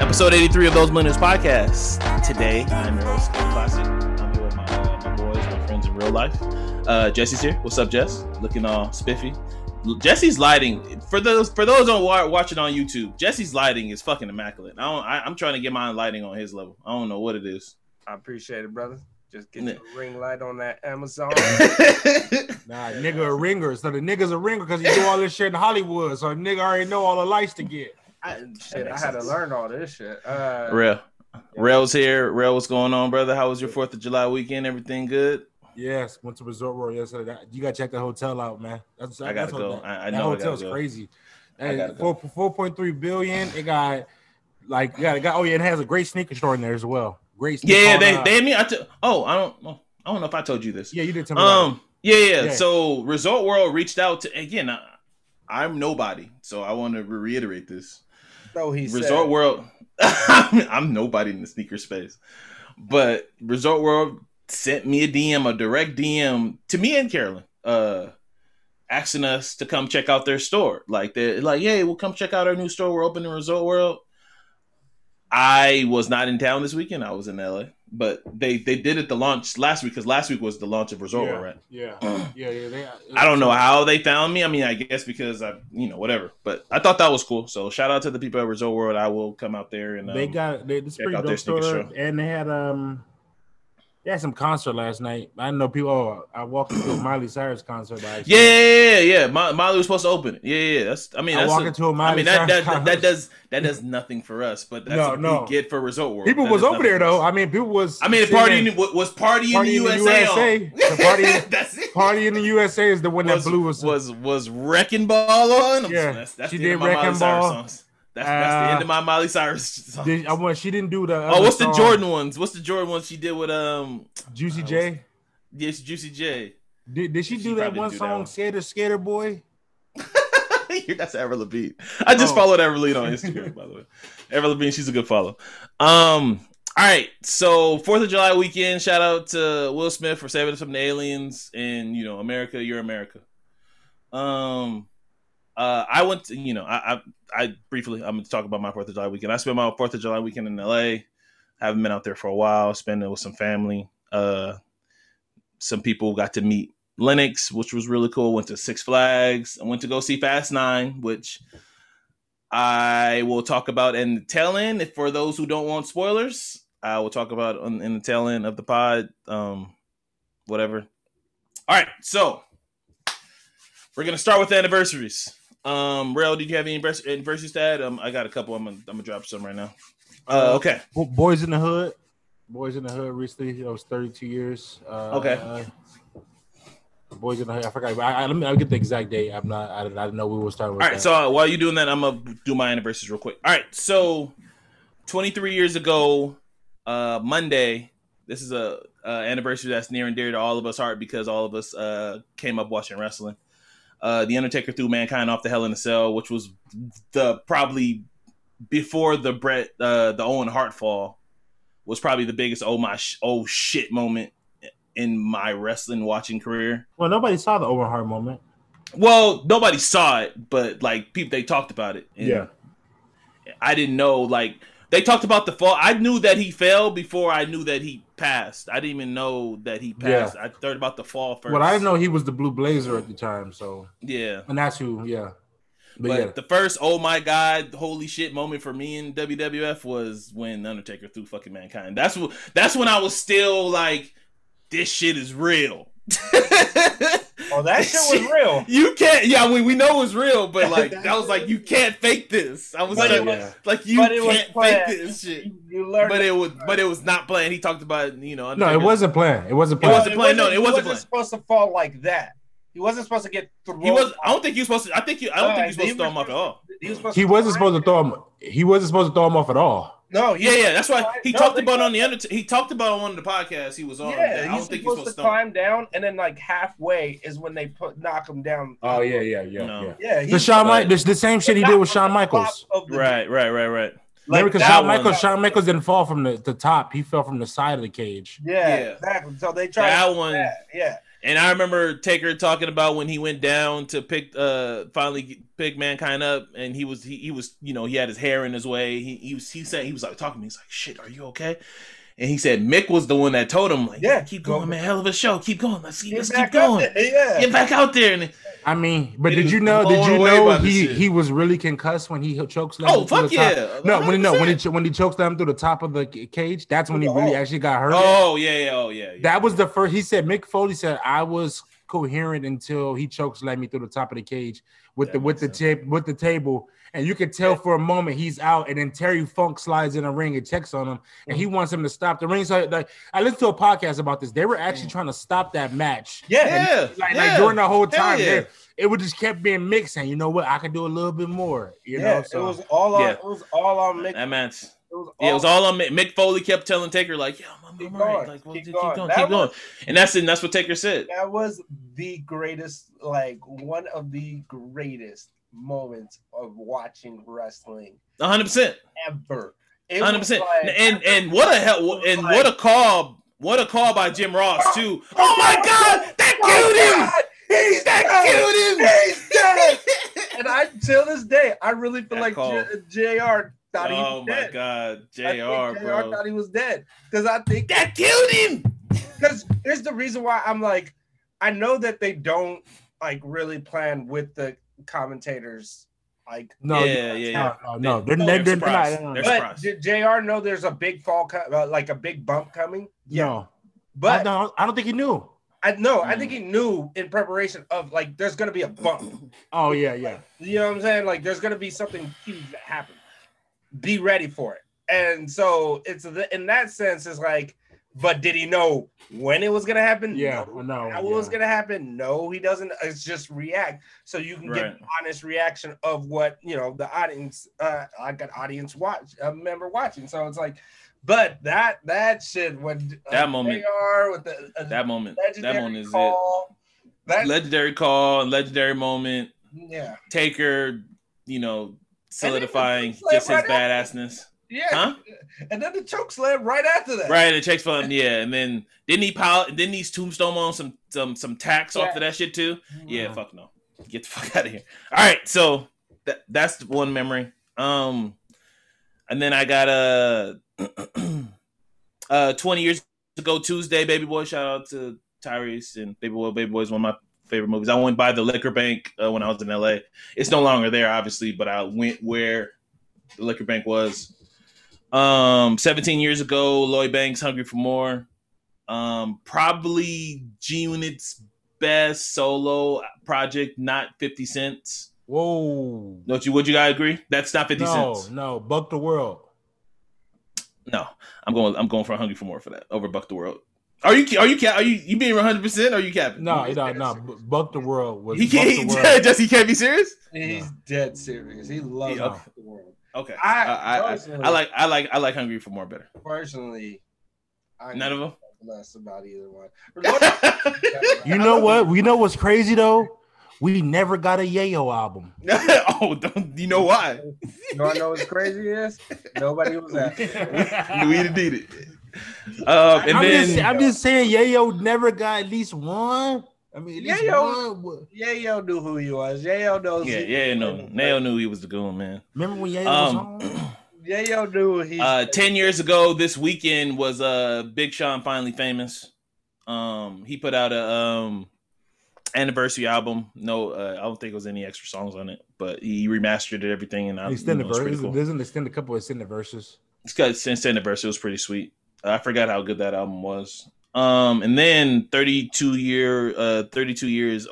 Episode 83 of Those Millennials Podcast. Today, I'm your host, Classic. I'm here with my, uh, my boys, my friends in real life. Uh, Jesse's here. What's up, Jess? Looking all spiffy. Jesse's lighting for those for those on wa- watching on YouTube. Jesse's lighting is fucking immaculate. I don't, I, I'm trying to get my lighting on his level. I don't know what it is. I appreciate it, brother. Just get Yeah. the ring light on that Amazon. Nah, nigga a ringer. So the nigga's a ringer because he do all this shit in Hollywood. So the nigga already know all the lights to get. I, shit, I had to learn all this shit. Uh, Rail, Rail's here. Rail, what's going on, brother? How was your Fourth of July weekend? Everything good? Yes, went to Resort World yesterday. That- You gotta check the hotel out, man. That's, I that's gotta what- go. I, I that know. I hotel's crazy. I go. four four point three billion. It got like yeah, it got oh yeah, it has a great sneaker store in there as well. Great. sneaker- Yeah, they uh, they me. I t- oh, I don't. oh, I don't know if I told you this. yeah, you did tell me. about Um. Yeah, yeah. Yeah. So Resort World reached out to again. I, I'm nobody, so I want to reiterate this. so he Resort said, World. I'm nobody in the sneaker space, but Resort World sent me a DM, a direct DM to me and Carolyn, uh, asking us to come check out their store. Like they're like, "Hey, we'll come check out our new store. We're opening in Resort World." I was not in town this weekend. I was in LA, but they they did it the launch last week because last week was the launch of Resort yeah, World, right? yeah, yeah, yeah. They, I don't know how they found me. I mean, I guess because I, you know, whatever. But I thought that was cool. So shout out to the people at Resort World. I will come out there and um, they got they this check pretty out their store, show. and they had um they had some concert last night. I know people. Oh, I walked into a Miley Cyrus concert. By yeah, yeah, yeah, yeah. Molly was supposed to open it. Yeah, yeah. That's. I mean, I that's. walk a- into a I Miley mean, that that, Cyrus that that concert. does that does nothing for us, but that's No, a no. get for Resort World. People That was over there though. I mean, people was. I mean, party in, was party in Party the in the USA. USA. The party- that's it. Party in the USA is the one that blew us. was was wrecking ball on. I'm- Yeah, that's, that's she the did Miley Wrecking Cyrus Ball. songs. That's, that's the Uh, end of my Miley Cyrus songs. Did, I want. She didn't do the. Oh, what's the Jordan ones? What's the Jordan ones she did with um? Juicy uh, J. Yes, Juicy J. Did, did she She do that one that song, one. Skater Skater Boy? That's Avril Lavigne. I just Oh. followed Avril Lavigne on Instagram, by the way. Avril Lavigne, she's a good follow. Um, all right. So Fourth of July weekend. Shout out to Will Smith for saving us from the aliens, and you know, America, you're America. Um, uh, I went to you know, I I, I briefly I'm going to talk about my Fourth of July weekend. I spent my Fourth of July weekend in L.A. Haven't been out there for a while. Spending it with some family. Uh, some people got to meet Lennox, which was really cool. Went to Six Flags. I went to go see Fast Nine, which I will talk about in the tail end. If for those who don't want spoilers, I will talk about on, in the tail end of the pod. Um, whatever. All right, so we're gonna start with the anniversaries. Um, Rail, did you have any verses to add? Um, I got a couple. I'm gonna, I'm gonna drop some right now. Uh, okay. Boys in the Hood. Boys in the Hood recently. It was 32 years. Uh, Okay. Boys in the Hood. I forgot. I, I, let me. I'll get the exact date. I'm not. I, I didn't know we were starting with. All right, that. so uh, while you're doing that, I'm gonna do my anniversaries real quick. All right, so 23 years ago, uh, Monday. This is a uh, anniversary that's near and dear to all of us heart because all of us uh, came up watching wrestling. Uh, the Undertaker threw Mankind off the Hell in a Cell, which was the probably before the Brett uh, the Owen Hart fall was probably the biggest oh my sh- oh shit moment in my wrestling watching career. well, nobody saw the Owen Hart moment. Well, nobody saw it, but like people they talked about it. And Yeah. I didn't know like they talked about the fall. I knew that he fell before I knew that he passed. I didn't even know that he passed. I heard about the fall first. Well, I didn't know he was the Blue Blazer at the time. So, Yeah. and that's who. Yeah. But, But yeah. the first oh my god, holy shit moment for me in WWF was when Undertaker threw fucking mankind. That's what that's when I was still like, this shit is real. "Oh, that shit was real." You can't. Yeah, we we know it's real, but like that was like you can't fake this. I was But like, was- like you but it was can't fake this shit. You, you learned, But it was but it was not planned. He talked about you know. no, it wasn't planned. It wasn't planned. It wasn't planned. No, it he wasn't wasn't supposed to fall like that. He wasn't supposed to get thrown. He was. I don't think he was supposed to. I think you. I don't think he was supposed to throw him off at all. He was he wasn't supposed to throw him. He wasn't supposed to throw him off at all. No, Yeah, yeah. That's why he No, talked about on the Undertaker. He talked about on one of the podcasts he was on. Yeah, I don't he's think he's supposed to supposed to. climb down, and then like halfway is when they put knock him down. Oh yeah, yeah, yeah, No. yeah. yeah. The Shawn But- Michaels, the same shit he did with Shawn Michaels. Right, right, right, right. Remember, because Shawn Michaels, Shawn Michaels didn't fall from the, the top; he fell from the side of the cage. Yeah, Yeah. exactly. So they tried That one- that, Yeah, And I remember Taker talking about when he went down to pick, uh, finally pick mankind up, and he was he, he was you know he had his hair in his way. He he was he said he was like talking to me. He's like, "Shit, are you okay?" And he said Mick was the one that told him like, Yeah, "Yeah, keep going, go- man. Hell of a show. Keep going. Let's keep, Get let's keep going. Yeah, Get back out there." And I mean, but did you know? Did you know he he was really concussed when he chokes? oh fuck yeah! No, when no when he when he chokes them through the top of the cage, that's when he Oh. really actually got hurt. Oh yeah, yeah, oh yeah. yeah. That was the first. He said Mick Foley said I was coherent until he choke slammed me through the top of the cage with That the with the makes tip with the table, and you could tell for a moment he's out, and then Terry Funk slides in a ring and checks on him, and he mm. wants him to stop the ring. So like, I listened to a podcast about this. They were actually mm. trying to stop that match. yeah, yeah, Like, yeah. like during the whole time, yeah. it would just kept being mixed, and you know what? I could do a little bit more. You yeah. know, so it was all on. Yeah. It was all on Mick. that match. It was Yeah, it was all on Mick. Mick Foley kept telling Taker like, "Yeah, I'm, Keep I'm all right. going, Like, well, keep keep, going. going, That keep going." was- And that's and that's what Taker said. That was the greatest, like one of the greatest moments of watching wrestling 100. percent ever. It 100%. like- And and what a hell and like- what a call! What a call by Jim Ross too. Oh my God, that Oh killed him! He's That dead. killed him! He's dead. and I till this day, I really feel That like call. J- JR thought he Oh was my dead. God, I think JR JR Bro, thought he was dead because I think that killed him. because here's the reason why I'm like, I know that they don't like really plan with the commentators, like, no, Yeah, yeah, yeah. no, no, no, they're, They're they're, they're surprised. not. They're but did JR know there's a big fall, co- uh, like a big bump coming? No, I but don't, I don't think he knew. I know, I Mm. think he knew in preparation of like, there's gonna be a bump. Oh yeah, yeah. You know what I'm saying? Like, there's gonna be something huge that happens. Be ready for it. And so it's in that sense, it's like, but did he know when it was gonna happen? Yeah, No. I know, How it was gonna happen? No, he doesn't. It's just react, so you can get an honest reaction of what you know the audience. Uh, I got audience watch a member watching, so it's like, but that that shit when uh, That moment. JR with the uh, That moment. That moment is call, it. That Legendary call and legendary moment. yeah Taker, you know, solidifying just his right after. badassness. Yeah, Huh? and then the choke slam right after that. Right, the checks for him, yeah. And then didn't he pile didn't he tombstone on some some some tax off of that shit too? Yeah, Yeah. fuck no. Get the fuck out of here. All right, so that that's one memory. Um and then I got a uh 20 years ago Tuesday, Baby Boy. Shout out to Tyrese and Baby Boy. Baby Boy is one of my favorite movies. I went by the liquor bank uh, when I was in LA. It's no longer there, obviously, but I went where the liquor bank was. Um, 17 years ago, Lloyd Banks, Hungry for More. Um, probably G Unit's best solo project, not 50 cents. Whoa. Don't you? Would you guys agree? That's not 50 No, cents. no, no. Buck the World. No, I'm going. I'm going for Hungry for More for that over Buck the World. Are you? Are you? ca- Are you? You being 100? percent Are you capping? No, no, no. Bu- Buck the World was He Buck the can't. World. Jesse can't be serious. He's dead serious. He loves Yeah, okay. the world. Okay. I- I, I, I, like. I like. I like Hungry for More better. Personally, I None of them. less about either one. You know what? We know what's crazy though? We never got a Yayo album. oh, don't, you know why? You know, I know what's crazy is nobody was at. we did it. Um, and I'm, then just, I'm just saying, Yayo never got at least one. I mean, at least Yayo- one. Yayo knew who he was. Yayo knows. yeah, he- yeah, no, Nail knew he was the goon, man. Remember when Yayo Um, was on? Yayo knew he. Uh, ten years ago, this weekend was uh Big Sean finally famous. Um, he put out a um anniversary album. No, uh, I don't think it was any extra songs on it, but he remastered it, everything, and I you Extended know, it's pretty verses. cool. Doesn't extend a couple of extended verses. It's got since anniversary. It was pretty sweet. I forgot how good that album was. Um, and then 32 year, uh, 32 years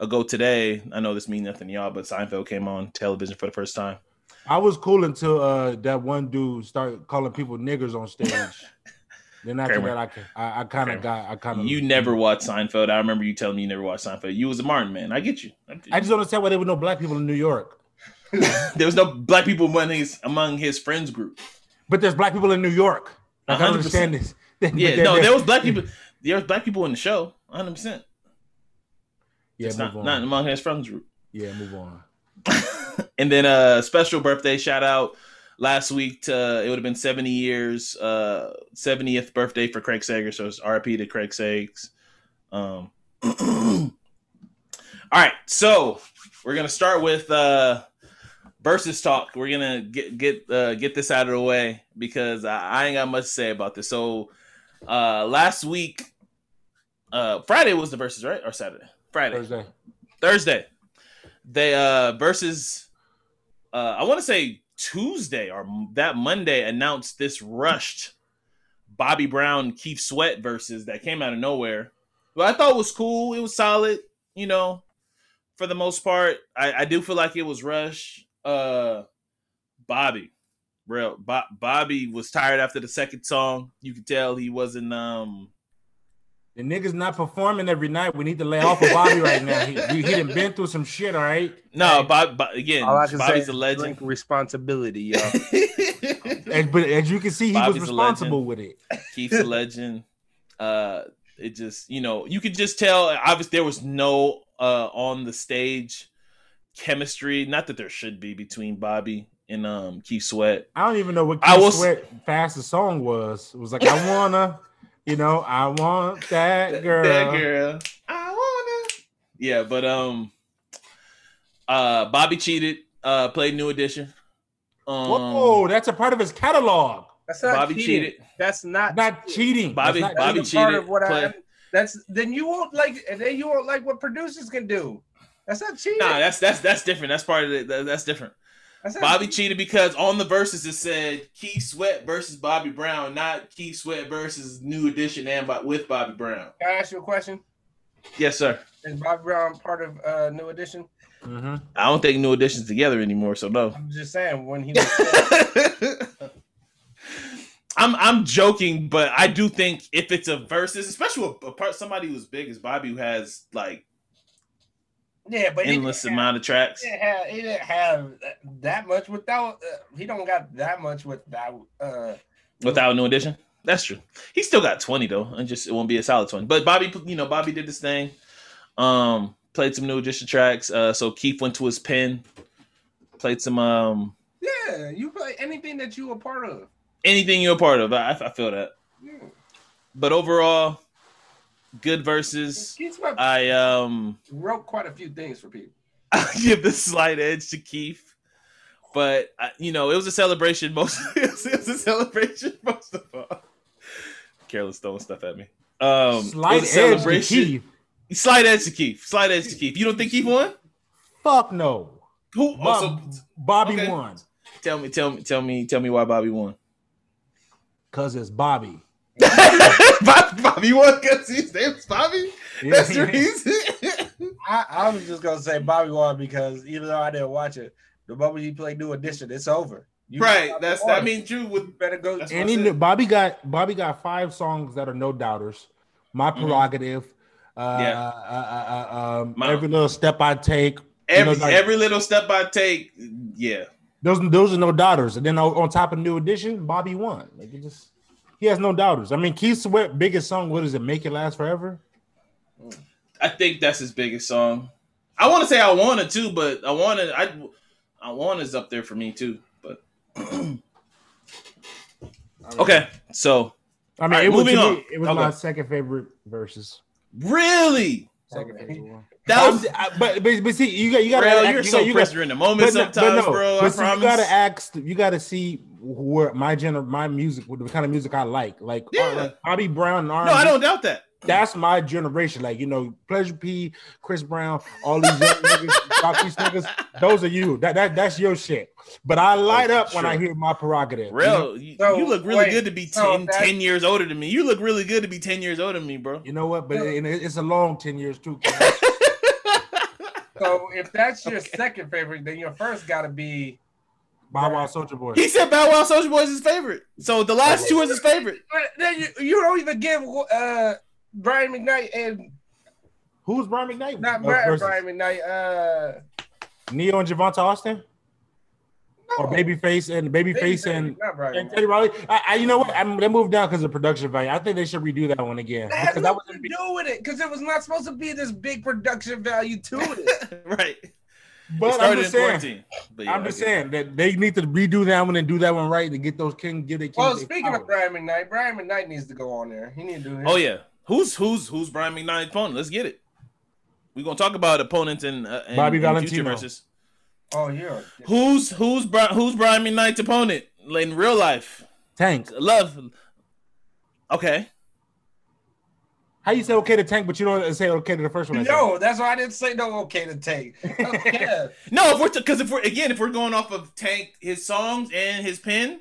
ago today. I know this means nothing to y'all, but Seinfeld came on television for the first time. I was cool until uh, that one dude started calling people niggers on stage. then after Kramer. that, I I, I kind of got I kind of You never watched Seinfeld. I remember you telling me you never watched Seinfeld. You was a Martin man. I get you. I get you. I just don't understand why there were no black people in New York. there was no black people among his among his friends group. But there's black people in New York. Like, I understand this. Yeah, no, there was black people. There was black people in the show, 100. percent Yeah, move not on. not among his friends group. yeah, move on. and then uh special birthday shout out last week to it would have been 70 years uh 70th birthday for Craig Sager so it's RP to Craig Sags um all right so we're gonna start with uh versus talk we're gonna get get uh get this out of the way because I, I ain't got much to say about this so uh last week uh Friday was the versus right or Saturday Friday Thursday. Thursday. They uh versus uh I want to say Tuesday or that Monday announced this rushed Bobby Brown Keith Sweat versus that came out of nowhere. But I thought it was cool. It was solid, you know, for the most part. I, I do feel like it was rush. Uh Bobby. Real Bo- Bobby was tired after the second song. You could tell he wasn't um The nigga's not performing every night. We need to lay off of Bobby right now. He, he, he done been through some shit, all right? no, Bob, Bob again, All say Bobby's a legend. drink responsibility, y'all. And, but as you can see, he Bobby's was responsible with it. Keith's a legend. Uh, it just you know you could just tell. Obviously, there was no uh on the stage chemistry. Not that there should be between Bobby and um Keith Sweat. I don't even know what I Keith was- Sweat fastest song was. It was like, I wanna, you know, I want that girl. That girl. I wanna. Yeah, but um, uh, Bobby cheated. Uh, played New Edition. Um, Whoa, that's a part of his catalog. That's not Bobby cheating. cheated. That's not Not cheating. Bobby- That's not Bobby That's a part cheated, of what play- I. That's then you won't like, and then you won't like what producers can do. That's not cheating. Nah, that's that's that's different. That's part of it. That, that's different. That's not Bobby cheating. cheated because on the verses it said Keith Sweat versus Bobby Brown, not Keith Sweat versus New Edition and Bo- with Bobby Brown. Can I ask you a question? Yes, sir. Is Bobby Brown part of uh, New Edition? Mhm. I don't think New Edition's together anymore, so no. I'm just saying when he was I'm I'm joking, but I do think if it's a versus, especially with a part somebody who's big as Bobby, who has like yeah, but endless didn't have- amount of tracks. He didn't have, he didn't have that much without. Uh, he don't got that much without. Uh, without New Edition. That's true. He still got 20 though, and just it won't be a solid 20. But Bobby, you know, Bobby did this thing. Um, played some New Edition tracks. Uh, so Keith went to his pen, played some um yeah, you play anything that you a part of. anything you're a part of. I, I feel that. Yeah. But overall, good verses. I um wrote quite a few things for people. I give the slight edge to Keith. But I, you know, it was a celebration. Most it was, a celebration most of all. Careless throwing stuff at me. Um, Slight it was edge to. Keith. Slight edge to Keith. Slight edge to Keith. You don't think Keith won? Fuck no. Who? Bob- Also, Bobby okay. won tell me, tell me, tell me, tell me why Bobby won. because it's Bobby. Bob- Bobby won because his name's Bobby. That's the reason. I, I was just gonna say Bobby won because even though I didn't watch it, the moment he played New Edition, it's over. You right. That's. won. I mean, you would better go. That's And he knew. Bobby got Bobby got five songs that are no doubters. My Mhm. prerogative. Uh, Yeah. uh, uh, uh, um, My- every little step I take. Every, like- every little step I take, yeah. Those those are no doubters. And then on, on top of New Edition, Bobby won. Like it just he has no doubters. I mean, Keith Sweat biggest song. What is it? Make it last forever. I think that's his biggest song. I want to say I want it too, but I want it. I I want is up there for me too. But okay, so I mean, All right, it was, moving to on. it was Okay. my second favorite verses. really, Second favorite one. that was I- but, but but see, you got you got real. to You're so you got, in the moment but no- but sometimes, no, bro. I but see, promise. you gotta ask. You gotta see where my gener, my music, what the kind of music I like. Like, Yeah. uh, like Bobby Brown and R. no, I don't doubt that. That's my generation. Like you know, Pleasure P, Chris Brown, all these young niggas, Rock these niggas. Those are you. That that that's your shit. But I light up when I hear my prerogative. you know? Real, you, So, you look really wait, good to be so 10, that- 10 years older than me. You look really good to be 10 years older than me, bro. You know what? But it- it's a long ten years too. So if that's your second favorite, then your first got to be. Bow Wow Soulja Boy. He said Bow Wow Soulja Boy is his favorite. So the last two is his favorite. But then you, you don't even give uh, Brian McKnight and Who's Brian McKnight? not Uh, Brian, versus Brian McKnight. Uh, Ne-Yo and Johnta Austin. or Babyface and Babyface and, not Brian. and Teddy Riley. I, I, you know what? I'm, they moved down because of production value. I think they should redo that one again. That has Because that was nothing to do with it because it was not supposed to be this big production value to it. right. But I'm just saying. But yeah, I'm just saying that they need to redo that one and do that one right to get those king, give their king. well, speaking power. of Brian McKnight, Brian McKnight needs to go on there. He need to do his. Oh yeah. Who's who's who's Brian McKnight's opponent? Let's get it. We're gonna talk about opponents and, uh, in Bobby in Valentino. future versus. Oh yeah. Who's who's Bri- who's Brian McKnight's opponent in real life? Tank. Love. Okay. How you say okay to tank, but you don't say okay to the first one? No, that's why I didn't say no. Okay to take. yeah. No, if we're because if we're again if we're going off of Tank his songs and his pen,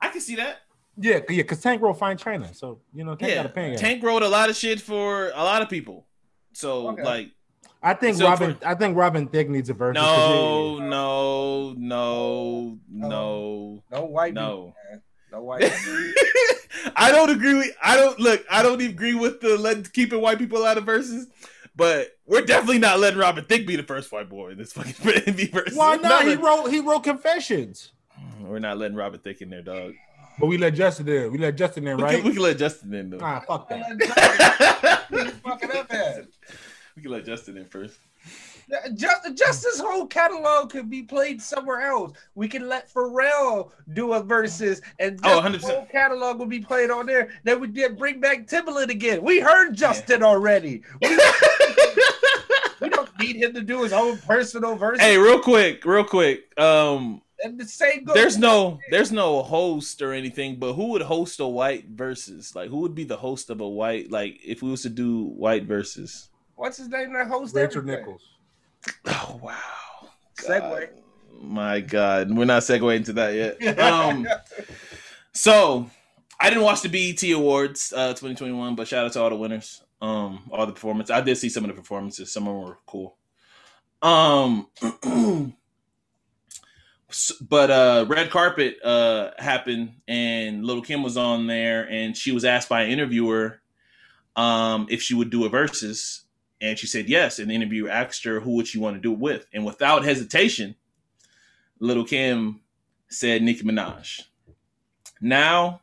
I can see that. Yeah, yeah, because Tank wrote fine training, so you know Tank yeah, got a pen. Tank wrote a lot of shit for a lot of people. So Okay. like, I think So Robin. for- I think Robin Thicke needs a verse. 'cause no, no, no, no, No white. no. man. No white. I don't agree with. I don't look. I don't agree with the let keeping white people out of verses. But we're definitely not letting Robin Thicke be the first white boy in this fucking NBA verse. he- Why not? He Never. wrote. He wrote Confessions, We're not letting Robin Thicke in there, dog. but we let Justin in. We let Justin in, We, right? can, we can let Justin in though. Ah, fuck that. What you fucking up we can let Justin in first. Just, just this whole catalog could be played somewhere else. We can let Pharrell do a verses, and just Oh, the 100%. whole catalog will be played on there. Then we did bring back Timbaland again. We heard Justin already. We, we don't need him to do his own personal verses. Hey, real quick, real quick. Um, and the same goes. there's no, there's no host or anything, but who would host a white versus? Like, who would be the host of a white? Like, if we was to do white versus? what's his name that hosts Rachel everything? Nichols. Oh wow. Segue. My God, we're not segueing to that yet. Um, so I didn't watch the BET Awards uh 2021, but shout out to all the winners. Um, all the performances. I did see some of the performances. Some of them were cool. Um, but uh, red carpet uh happened, and Little Kim was on there, and she was asked by an interviewer um if she would do a versus, and she said yes. And the interviewer asked her who would she want to do it with, and without hesitation, Little Kim said Nicki Minaj. Now,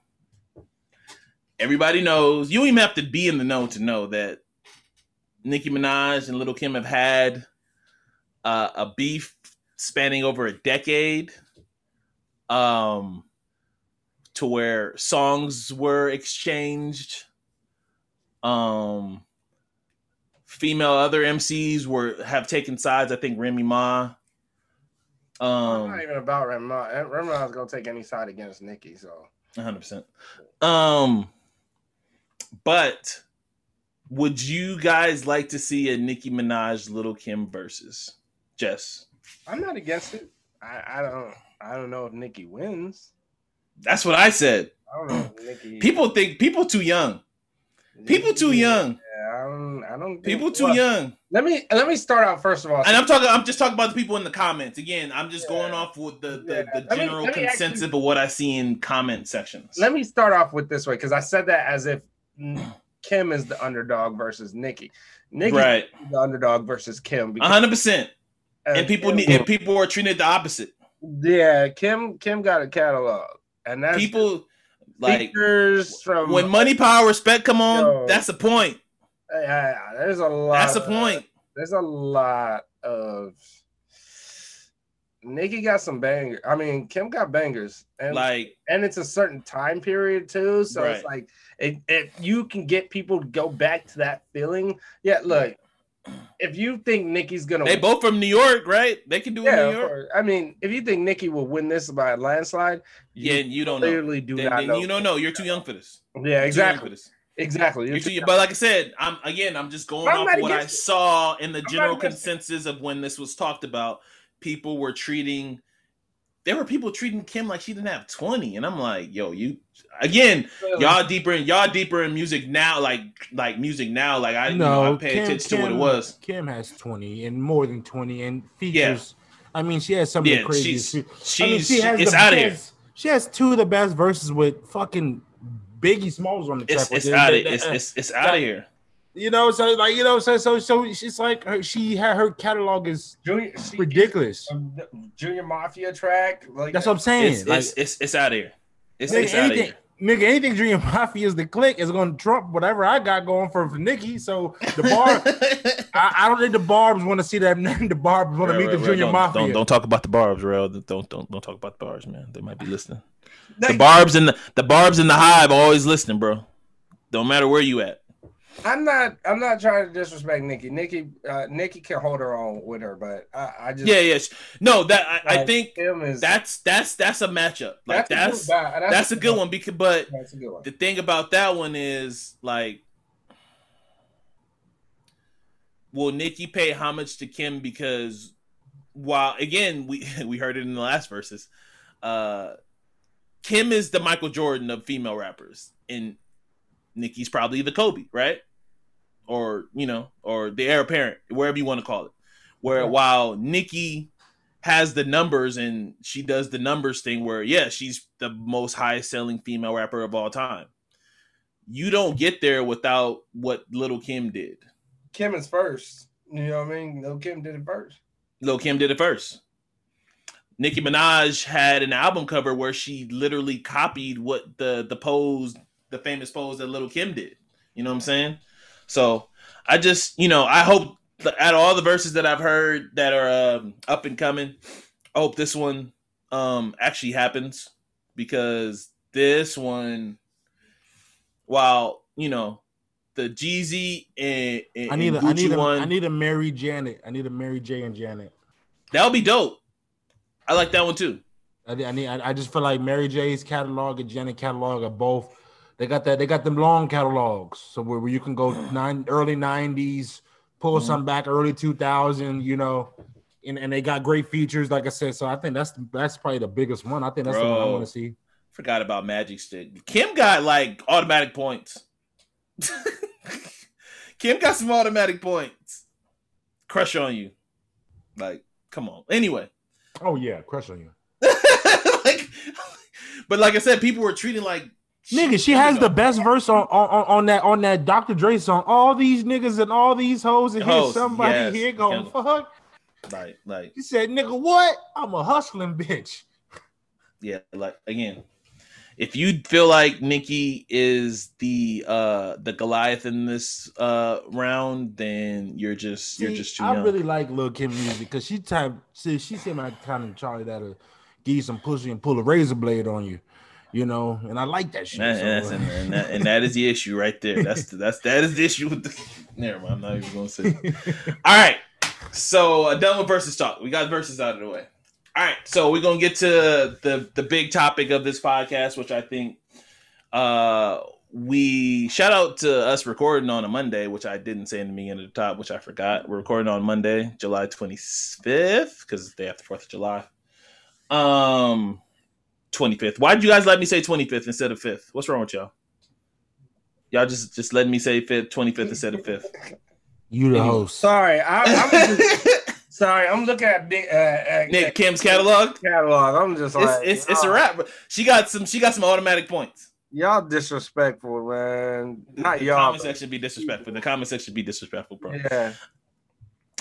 everybody knows. You even have to be in the know to know that Nicki Minaj and Little Kim have had uh, a beef spanning over a decade. Um, to where songs were exchanged. Um, female other MCs were have taken sides. I think Remy Ma. I'm Um, not even about Remy Ma. Remy Ma's gonna take any side against Nicki. So hundred percent. Um, but would you guys like to see a Nicki Minaj Little Kim versus Jess? I'm not against it. I, I don't. I don't know if Nicki wins. That's what I said. I don't know if Nicki. People think people too young. People too young. I don't. I don't. think- People too Well, young. Let me let me start out first of all. And I'm talking. I'm just talking about the people in the comments. Again, I'm just Yeah. going off with the the, Yeah. the general me consensus actually- of what I see in comment sections. let me start off with this way because I said that as if Kim is the underdog versus Nicki. Nicki right, the underdog versus Kim. hundred percent. And people Kim- need. And people are treating it the opposite. Yeah, Kim. Kim got a catalog, and that's People like features from when money, power, respect come on. Yo. That's the point. Yeah, there's a lot. That's the point. There's a lot of. Nicki got some bangers. I mean, Kim got bangers, and Like and it's a certain time period too. So it's like it, it you can get people to go back to that feeling. Yeah, look, if you think Nicki's gonna they win, both from New York, right? They can do it yeah, in New York. I mean, if you think Nicki will win this by a landslide, you you don't know. do Then, not then know. you don't know. You're too young for this. Yeah, You're exactly. Exactly. You're You're too too- young. But like I said, I'm again. I'm just going I'm off what I it. saw in the not general against it. consensus of when this was talked about. People were treating. There were people treating Kim like she didn't have 20, and I'm like, yo, you again. Y'all deeper in y'all deeper in music now, like like music now. Like I, you know, I pay Kim- attention to what it was. Kim has 20 and more than 20 and features. I mean, she has some of Yeah, the craziest. she's she's I mean, she has it's the out of here. best- She has two of the best verses with fucking Biggie Smalls on the track. It's it's out of That- it's it's, it's out of here. You know, so like you know, so so so she's like her, she had her catalog is Junior ridiculous. um, Junior Mafia track. Like That's what I'm saying. It's like, it's, it's it's out of here. It's, nigga, it's out of anything, here. nigga, anything Junior Mafia is the click is going to trump whatever I got going for, for Nicki. So the bar, I, I don't think the Barbs want to see that. Name the Barbs want to meet right, the right. Junior don't, Mafia. Don't, don't talk about the barbs, real. Don't don't don't talk about the barbs, man. They might be listening. The barbs and the, the barbs in the hive always listening, bro. Don't matter where you at. I'm not. I'm not trying to disrespect Nicki. Nicki. Uh, Nicki can hold her own with her, but I, I just Yeah, yeah. No, that I, I think is that's that's that's a matchup. Like that's a good, that's, a good one because but That's a good one. the thing about that one is like will Nicki pay homage to Kim because while again we we heard it in the last verses, uh Kim is the Michael Jordan of female rappers and Nicki's probably the Kobe, right? Or you know, or the heir apparent, wherever you want to call it. Where while Nicki has the numbers and she does the numbers thing where yeah, she's the most highest selling female rapper of all time. You don't get there without what Little Kim did. Kim is first. You know what I mean? No, Kim did it first. Lil Kim did it first. Nicki Minaj had an album cover where she literally copied what the the pose, the famous pose that Little Kim did. You know what I'm saying? So I just, you know, I hope out of all the verses that I've heard that are um, up and coming, I hope this one um actually happens because this one, while you know the Jeezy and, and I need a, I need a, one, I need a Mary Janet. I need a Mary J and Janet. that would be dope. I like that one too. I, I need. I, I just feel like Mary J's catalog and Janet catalog are both. They got that. They got them long catalogs, so where, where you can go nine early '90s, pull Mhm. some back early 2000. You know, and, and they got great features, like I said. So I think that's that's probably the biggest one. I think that's the one I want to see. Forgot about Magic Stick. Kim got like automatic points. Kim got some automatic points. Crush on you. Like, come on. Anyway. Oh yeah, crush on you, like, but like I said, people were treating like nigga. She has the best verse on on, on that on that Dr. Dre song. All these niggas and all these hoes, and here's somebody yes, here going Kim. fuck. like like He said, "Nigga, what? I'm a hustling bitch." yeah, like again. If you feel like Nicki is the uh the Goliath in this uh round, then you're just you're just too I young. really like Lil Kim music because she type see she seemed like kind of Charlie that'll give you some pussy and pull a razor blade on you, you know, and I like that shit. And, so, and, and that, and that is the issue right there. That's the, that's that is the issue with the. Never mind. I'm not even gonna say. All right. So uh, done with versus talk. We got verses out of the way. All right. So we're gonna get to the the big topic of this podcast, which I think uh we shout out to us recording on a Monday, which I didn't say in the beginning of the top, which I forgot. We're recording on Monday, July 25th, because it's the day after Fourth of July. Um, 25th. Why did you guys let me say 25th instead of 5th? What's wrong with y'all? Y'all just just letting me say 5th, 25th instead of 5th. you the host. Sorry, I, I'm just, sorry. I'm looking at Nick, uh, at, Nick Kim's catalog. catalog. I'm just It's like, it's, it's a wrap. She got some she got some automatic points. Y'all disrespectful, man. Not the y'all. comment section be disrespectful. The comment section be disrespectful, bro. Yeah.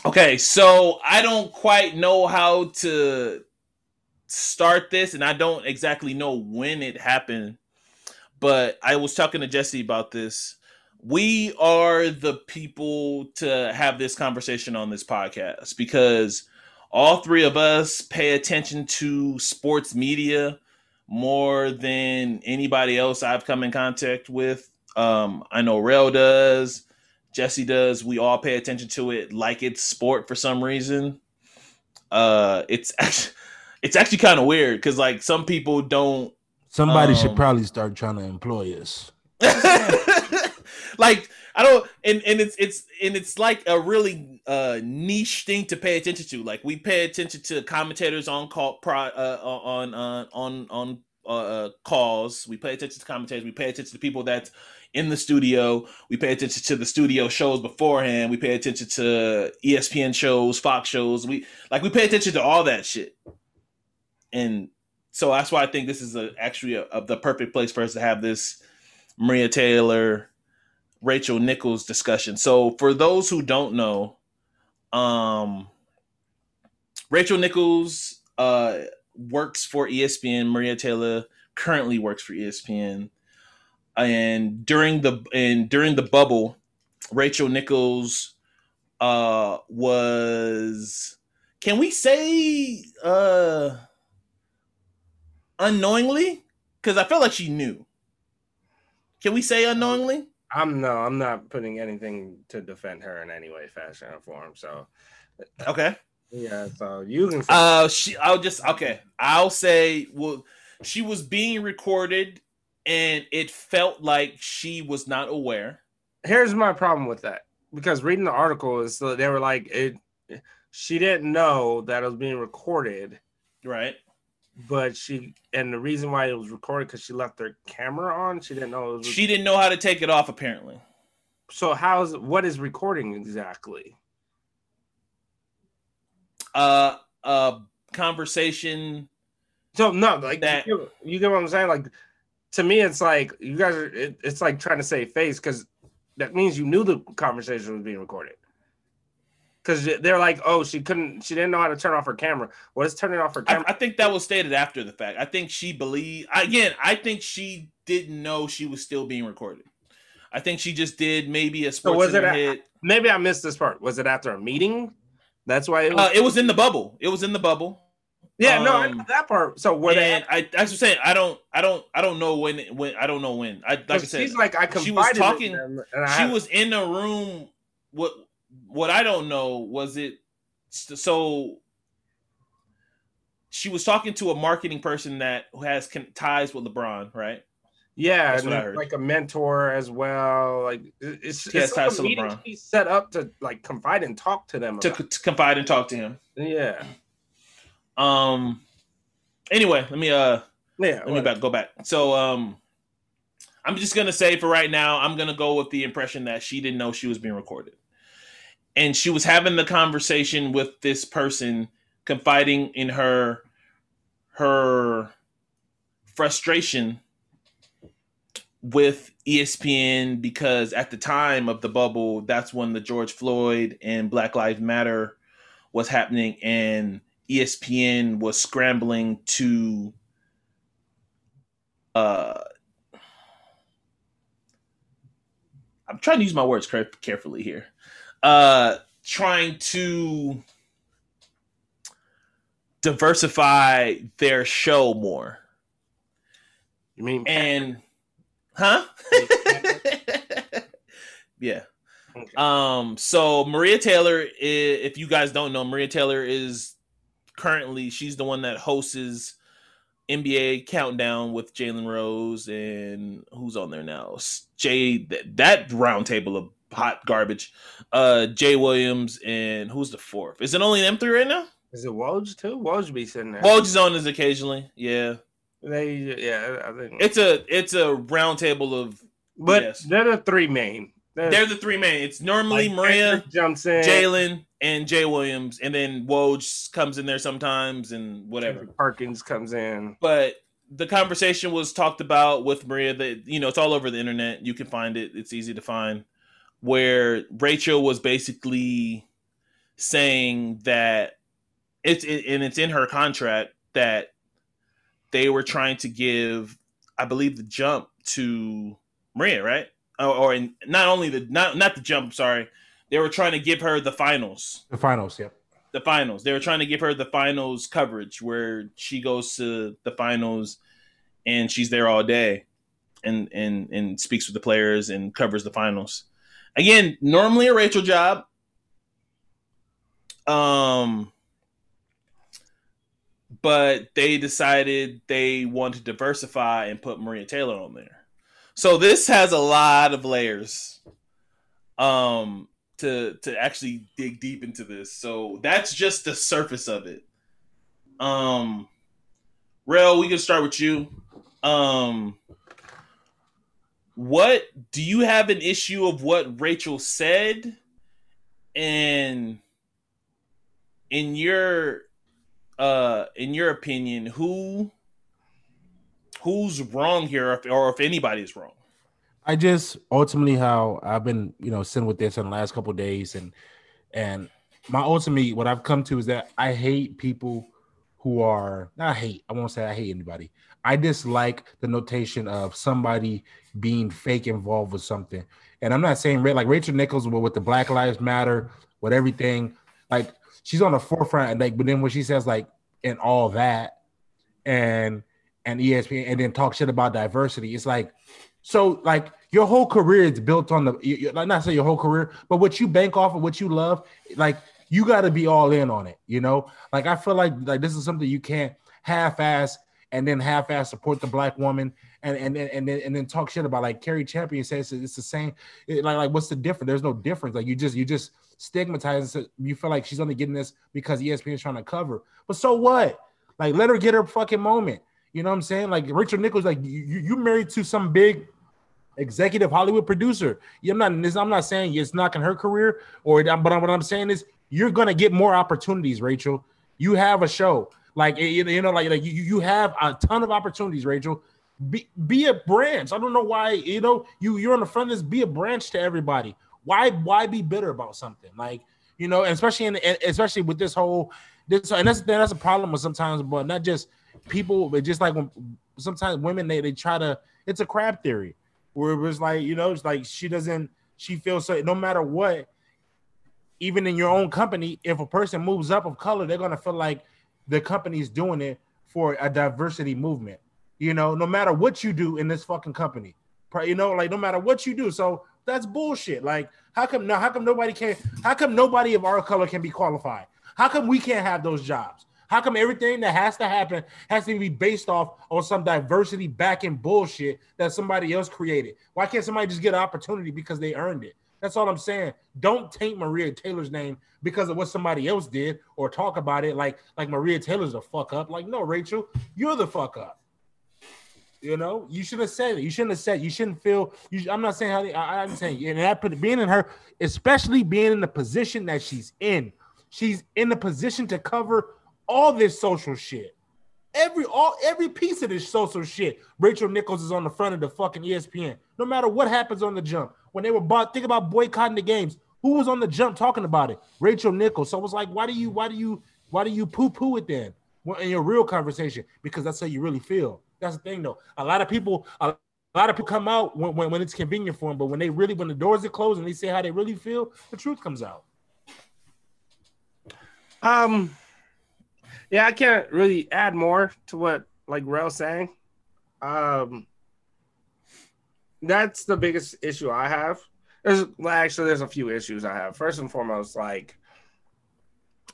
Okay, so I don't quite know how to start this, and I don't exactly know when it happened. But I was talking to Jesse about this. We are the people to have this conversation on this podcast because all three of us pay attention to sports media more than anybody else I've come in contact with. Um, I know Rail does. Jesse does. We all pay attention to it like it's sport for some reason. Uh, it's actually it's actually kind of weird because like some people don't Somebody should Um, probably start trying to employ us. like I don't and and it's it's and it's like a really uh niche thing to pay attention to. Like we pay attention to commentators on call pro, uh, on uh, on on uh, calls. We pay attention to commentators. We pay attention to people that's in the studio. We pay attention to the studio shows beforehand. We pay attention to ESPN shows, Fox shows. We like we pay attention to all that shit. And so that's why I think this is a, actually a, a- the perfect place for us to have this Maria Taylor, Rachel Nichols discussion. So for those who don't know, um, Rachel Nichols uh, works for ESPN. Maria Taylor currently works for ESPN. And during the and during the bubble, Rachel Nichols uh, was can we say uh, unknowingly? Because I felt like she knew. Can we say unknowingly? I'm no, I'm not putting anything to defend her in any way, fashion, or form. So Okay. yeah, so you can. Uh, she. I'll just okay. I'll say. Well, she was being recorded, and it felt like she was not aware. here's my problem with that because reading the article is so they were like it. She didn't know that it was being recorded, Right. But she and the reason why it was recorded because she left her camera on. She didn't know it was. She didn't know how to take it off. Apparently. so how's what is recording exactly? Uh. Uh. Conversation. So no, like That- you, you get what I'm saying. Like to me, it's like you guys are. It, it's like trying to save face because that means you knew the conversation was being recorded. Because they're like, oh, she couldn't, she didn't know how to turn off her camera. What is turning off her camera? I think that was stated after the fact. I think she believed again. I think she didn't know she was still being recorded. I think she just did maybe a sports was it a- hit. Maybe I missed this part. Was it after a meeting? That's why it was. Uh, it was in the bubble. It was in the bubble. yeah, no, I um, know that part. So were they? I, I was saying, I don't, I don't, I don't know when, when I don't know when. I like I said, she's like, I confided she was in talking- I she was in a room. What, what I don't know was it. So she was talking to a marketing person that has con- ties with LeBron, right? Yeah, and what I then, heard. like a mentor as well. Like it- it's, He has it's like ties meeting LeBron. he's set up to like confide and talk to them. To, to confide and talk to him. yeah, Um. Anyway, let me uh yeah. let me back go back. So um, I'm just gonna say for right now, I'm gonna go with the impression that she didn't know she was being recorded, and she was having the conversation with this person, confiding in her her frustration with ESPN because at the time of the bubble, that's when the George Floyd and Black Lives Matter was happening, and ESPN was scrambling to uh I'm trying to use my words carefully here. Uh trying to diversify their show more. You mean And huh? yeah. Okay. Um so Maria Taylor if you guys don't know Maria Taylor is currently she's the one that hosts NBA countdown with Jalen Rose and who's on there now? Jay that, that round table of hot garbage. Uh Jay Williams and who's the fourth? Is it only them three right now? is it Woj too? Woj be sitting there. Woj is on this occasionally. Yeah. They yeah, I think. It's a it's a round table of but yes. they're the three main. They're, they're the three main. It's normally like, Maria, jumps in. Jalen, and Jay Williams, and then Woj comes in there sometimes and whatever. Kendrick Perkins comes in. But the conversation was talked about with Maria that you know it's all over the internet. You can find it. It's easy to find. Where Rachel was basically saying that it's it, and it's in her contract that they were trying to give, I believe, the jump to Maria, right? Or, or in, not only the not not the jump. Sorry, they were trying to give her the finals The finals, yep. the finals. They were trying to give her the finals coverage where she goes to the finals and she's there all day and and and speaks with the players and covers the finals. Again, normally a Rachel job. Um but they decided they want to diversify and put Maria Taylor on there. So this has a lot of layers. Um to to actually dig deep into this. So that's just the surface of it. Um Rel, we can start with you. Um what do you have an issue of what Rachel said? And in your uh in your opinion, who who's wrong here or if, or if anybody's wrong? I just ultimately how I've been, you know, sitting with this in the last couple days, and and my ultimate what I've come to is that I hate people who are not hate. I won't say I hate anybody. I dislike the notation of somebody being fake involved with something. And I'm not saying like Rachel Nichols with the Black Lives Matter, with everything, like she's on the forefront. Like, but then when she says like and all that, and and ESPN, and then talk shit about diversity, it's like so like your whole career is built on the you, not say your whole career, but what you bank off of, what you love, like you got to be all in on it. You know, like I feel like like this is something you can't half-ass and then half-ass support the black woman and and and and then, and then talk shit about like Cari Champion says it's the same. It, like like what's the difference? There's no difference. Like you just you just stigmatize. You feel like she's only getting this because ESPN is trying to cover. But so what? Like let her get her fucking moment. You know what I'm saying? Like Rachel Nichols, like you you married to some big executive Hollywood producer. I'm not I'm not saying it's knocking her career or but what I'm saying is you're gonna get more opportunities, Rachel. You have a show. Like you know, like like you, you have a ton of opportunities, Rachel. Be be a branch. I don't know why you know you you're on the front of this. Be a branch to everybody. Why why be bitter about something like you know, especially in especially with this whole this and that's that's a problem with sometimes, but not just people, but just like when sometimes women they they try to. It's a crab theory where it was like you know it's like she doesn't she feels so no matter what even in your own company if a person moves up of color they're to feel like the company's doing it for a diversity movement you know no matter what you do in this fucking company you know like no matter what you do so that's bullshit like how come now how come nobody can how come nobody of our color can be qualified how come we can't have those jobs how come everything that has to happen has to be based off on some diversity backing bullshit that somebody else created? Why can't somebody just get an opportunity because they earned it? That's all I'm saying. Don't taint Maria Taylor's name because of what somebody else did or talk about it like like Maria Taylor's a fuck up. Like, no, Rachel, you're the fuck up. You know, you should have said it. You shouldn't have said. You shouldn't feel. You, I'm not saying how. They, I, I'm saying, and that put being in her, especially being in the position that she's in. She's in the position to cover all this social shit. Every all every piece of this social shit. Rachel Nichols is on the front of the fucking ESPN. No matter what happens on the jump. When they were bought, think about boycotting the games. Who was on the jump talking about it? Rachel Nichols. So it was like, why do you, why do you, why do you poo-poo it then? in your real conversation? Because that's how you really feel. That's the thing, though. A lot of people, a lot of people come out when, when, when it's convenient for them, but when they really, when the doors are closed and they say how they really feel, the truth comes out. Um, yeah, I can't really add more to what like Rel saying. Um, that's the biggest issue I have. There's well, actually there's a few issues I have. First and foremost, like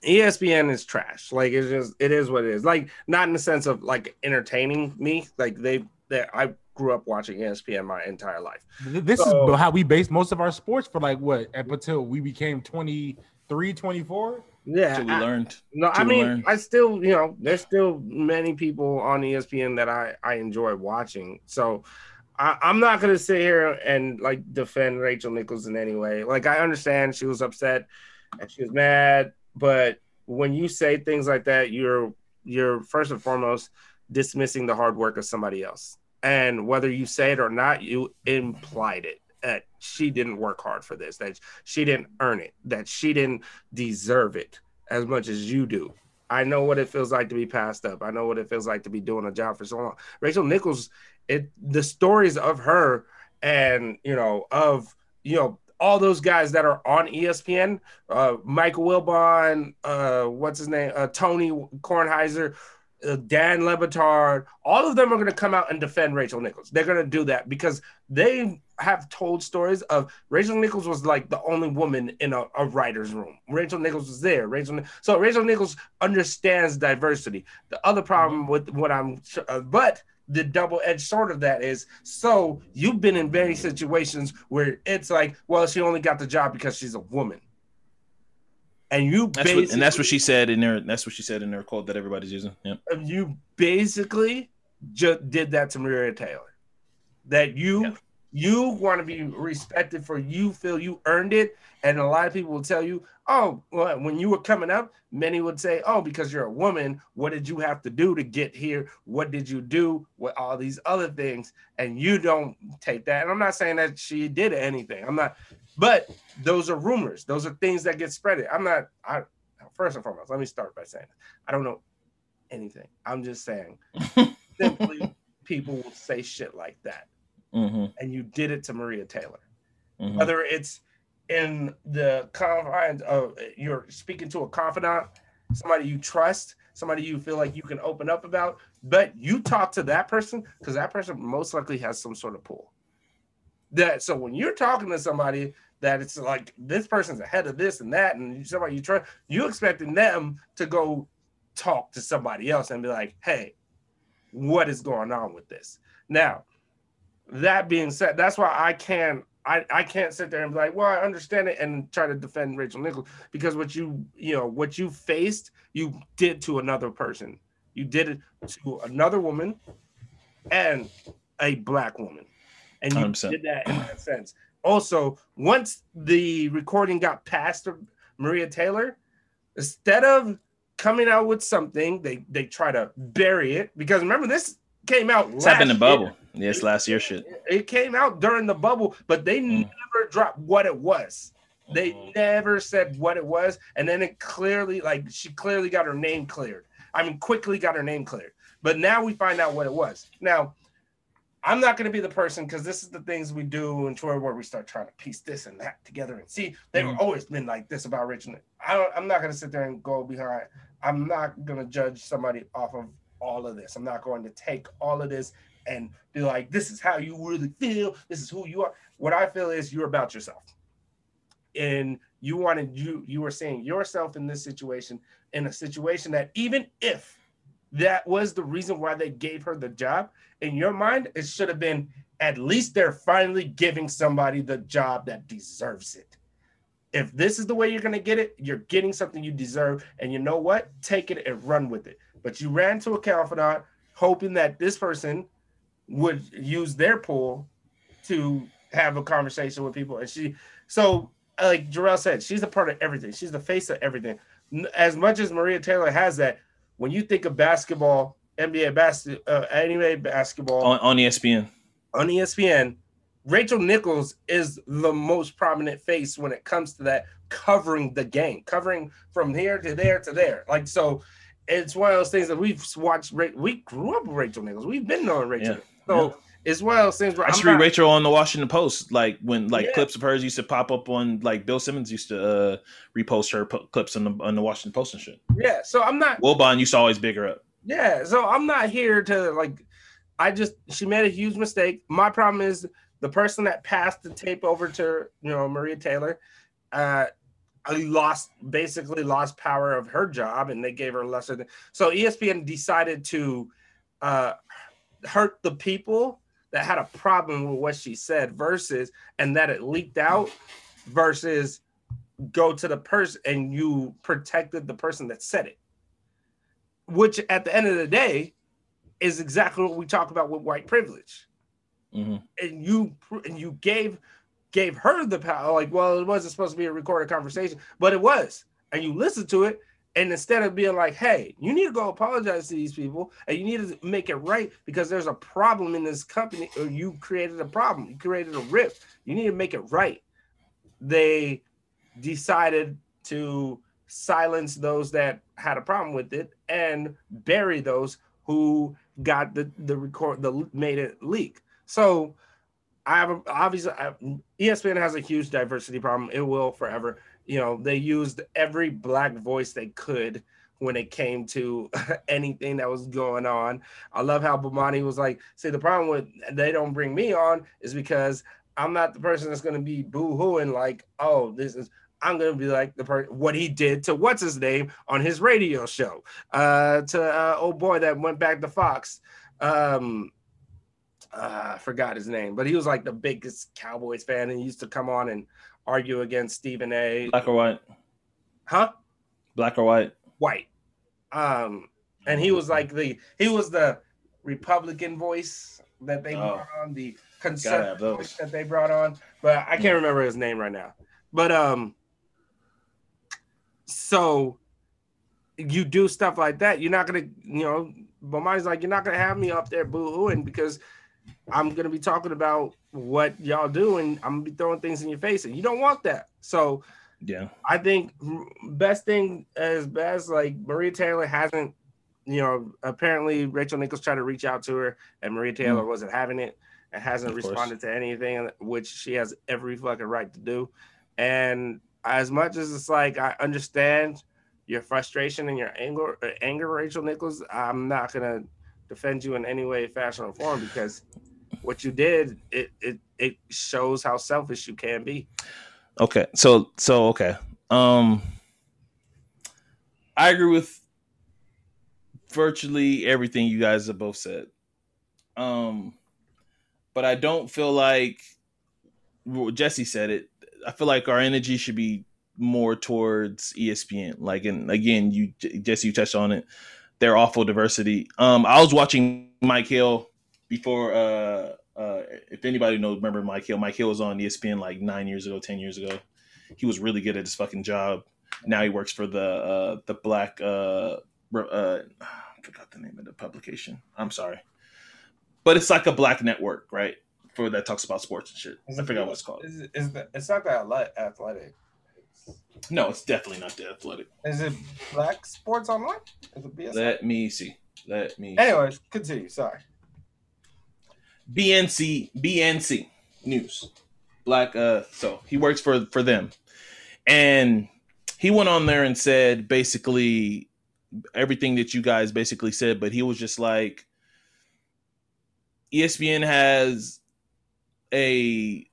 ESPN is trash. Like it's just it is what it is. Like not in the sense of like entertaining me. Like they that I grew up watching ESPN my entire life. This so, is how we based most of our sports for like what up until we became 23, 24. Yeah, we I, learned. No, I mean, I still, you know, there's still many people on ESPN that I I enjoy watching. So I, am not gonna sit here and like defend Rachel Nichols in any way. Like I understand she was upset and she was mad, but when you say things like that, you're you're first and foremost dismissing the hard work of somebody else. And whether you say it or not, you implied it that she didn't work hard for this, that she didn't earn it, that she didn't deserve it as much as you do. I know what it feels like to be passed up. I know what it feels like to be doing a job for so long. Rachel Nichols, it the stories of her and you know of you know all those guys that are on ESPN, uh, Michael Wilbon, uh, what's his name, uh, Tony Kornheiser, uh, Dan Le Batard, all of them are going to come out and defend Rachel Nichols. They're going to do that because they have told stories of Rachel Nichols was like the only woman in a, a writer's room. Rachel Nichols was there. Rachel, so Rachel Nichols understands diversity. The other problem mm-hmm. with what I'm, uh, but the double edged sword of that is so you've been in many situations where it's like, well, she only got the job because she's a woman and you that's what, and that's what she said in there. That's what she said in her quote that everybody's using. Yep. You basically just did that to Maria Taylor. That you yeah. You want to be respected for you feel you earned it, and a lot of people will tell you, oh, well, when you were coming up, many would say, oh, because you're a woman, what did you have to do to get here? What did you do with all these other things? And you don't take that. And I'm not saying that she did anything. I'm not, but those are rumors. Those are things that get spread. I'm not, I, first and foremost, let me start by saying, I don't know anything. I'm just saying, simply people will say shit like that. Mm-hmm. And you did it to Maria Taylor Mm-hmm. whether it's in the confines of you're speaking to a confidant, somebody you trust, somebody you feel like you can open up about, but you talk to that person because that person most likely has some sort of pull. That so when you're talking to somebody that it's like this person's ahead of this and that, and somebody you trust, you expecting them to go talk to somebody else and be like, hey, what is going on with this? Now, that being said, that's why I can't I, I can't sit there and be like, well, I understand it and try to defend Rachel Nichols because what you you know what you faced, you did to another person. You did it to another woman and a black woman. And you 100%. did that in that sense. Also, once the recording got past Maria Taylor, instead of coming out with something, they they try to bury it because remember this came out It's happened in last the year bubble. Yeah, it's last year shit. it came out during the bubble, but they Mm. never dropped what it was. They Mhm. never said what it was, and then it clearly, like she clearly got her name cleared. I mean, quickly got her name cleared. But now we find out what it was. Now, I'm not going to be the person because this is the things we do in Troy where we start trying to piece this and that together and see they've Mhm. always been like this about Richmond. I don't. I'm not going to sit there and go behind. I'm not going to judge somebody off of all of this. I'm not going to take all of this and be like, this is how you really feel. This is who you are. What I feel is you're about yourself. And you wanted you you were saying yourself in this situation, in a situation that even if that was the reason why they gave her the job, in your mind, it should have been at least they're finally giving somebody the job that deserves it. If this is the way you're gonna get it, you're getting something you deserve. And you know what? Take it and run with it. But you ran to a confidant hoping that this person would use their pull to have a conversation with people. And she, so like Jarrell said, she's a part of everything. She's the face of everything. As much as Maria Taylor has that, when you think of basketball, NBA basket, uh, NBA basketball On, on ESPN. on ESPN, Rachel Nichols is the most prominent face when it comes to that covering the game, covering from here to there to there. Like so, it's one of those things that we've watched. We grew up with Rachel Nichols. We've been knowing Rachel. Yeah. So it's one of those things where I used to read Rachel on the Washington Post, like when like Yeah. clips of hers used to pop up on like Bill Simmons used to uh repost her po- clips on the on the Washington Post and shit. yeah. So I'm not. Wilbon used to always big her up. Yeah, so I'm not here to like. I just she made a huge mistake. My problem is the person that passed the tape over to you know Maria Taylor, uh, lost basically lost power of her job, and they gave her lesser. Than, so ESPN decided to uh, hurt the people that had a problem with what she said versus and that it leaked out versus go to the person and you protected the person that said it which at the end of the day is exactly what we talk about with white privilege. hmm And you and you gave gave her the power. Like, well, it wasn't supposed to be a recorded conversation, but it was. And you listen to it, and instead of being like, "Hey, you need to go apologize to these people, and you need to make it right because there's a problem in this company, or you created a problem, you created a rift. You need to make it right." They decided to silence those that had a problem with it and bury those who got the the record the made it leak. So I have a, obviously I, ESPN has a huge diversity problem. It will forever. You know they used every black voice they could when it came to anything that was going on. I love how Bomani was like, "See, the problem with they don't bring me on is because I'm not the person that's going to be boo-hooing like, oh, this is." I'm gonna be like the person what he did to what's his name on his radio show. Uh, to uh, oh boy that went back to Fox. Um, uh, I forgot his name, but he was like the biggest Cowboys fan and he used to come on and argue against Stephen A. Black or white? Huh? Black or white? White. Um, and he was like the he was the Republican voice that they Oh. brought on, the conservative voice that they brought on, but I can't remember his name right now. But um, So you do stuff like that. You're not gonna, you know, Bomani's like, you're not gonna have me up there boo-hooing because I'm gonna be talking about what y'all do and I'm gonna be throwing things in your face, and you don't want that. So Yeah. I think best thing as best like Maria Taylor hasn't, you know, apparently Rachel Nichols tried to reach out to her and Maria hmm. Taylor wasn't having it and hasn't Of course. responded to anything, which she has every fucking right to do. And as much as it's like I understand your frustration and your anger, anger, Rachel Nichols, I'm not gonna defend you in any way, fashion, or form because what you did, it it it shows how selfish you can be. Okay. So so okay. Um I agree with virtually everything you guys have both said. Um but I don't feel like well, Jesse said it. I feel like our energy should be more towards ESPN. Like and again, you Jesse you touched on it. They're awful diversity. Um I was watching Mike Hill before uh uh, if anybody knows, remember Mike Hill. Mike Hill was on ESPN like nine years ago, ten years ago. He was really good at his fucking job. Now he works for the uh, the black uh, uh, I forgot the name of the publication. I'm sorry, but it's like a black network, right? For that talks about sports and shit. I forgot what it's called. Is, is the, it's not that le- athletic. No, it's definitely not the athletic. Is it Black Sports Online? Is it BS? Let me see. Let me. Anyways, continue. Sorry. BNC BNC News. Black uh so he works for for them. And he went on there and said basically everything that you guys basically said, but he was just like ESPN has a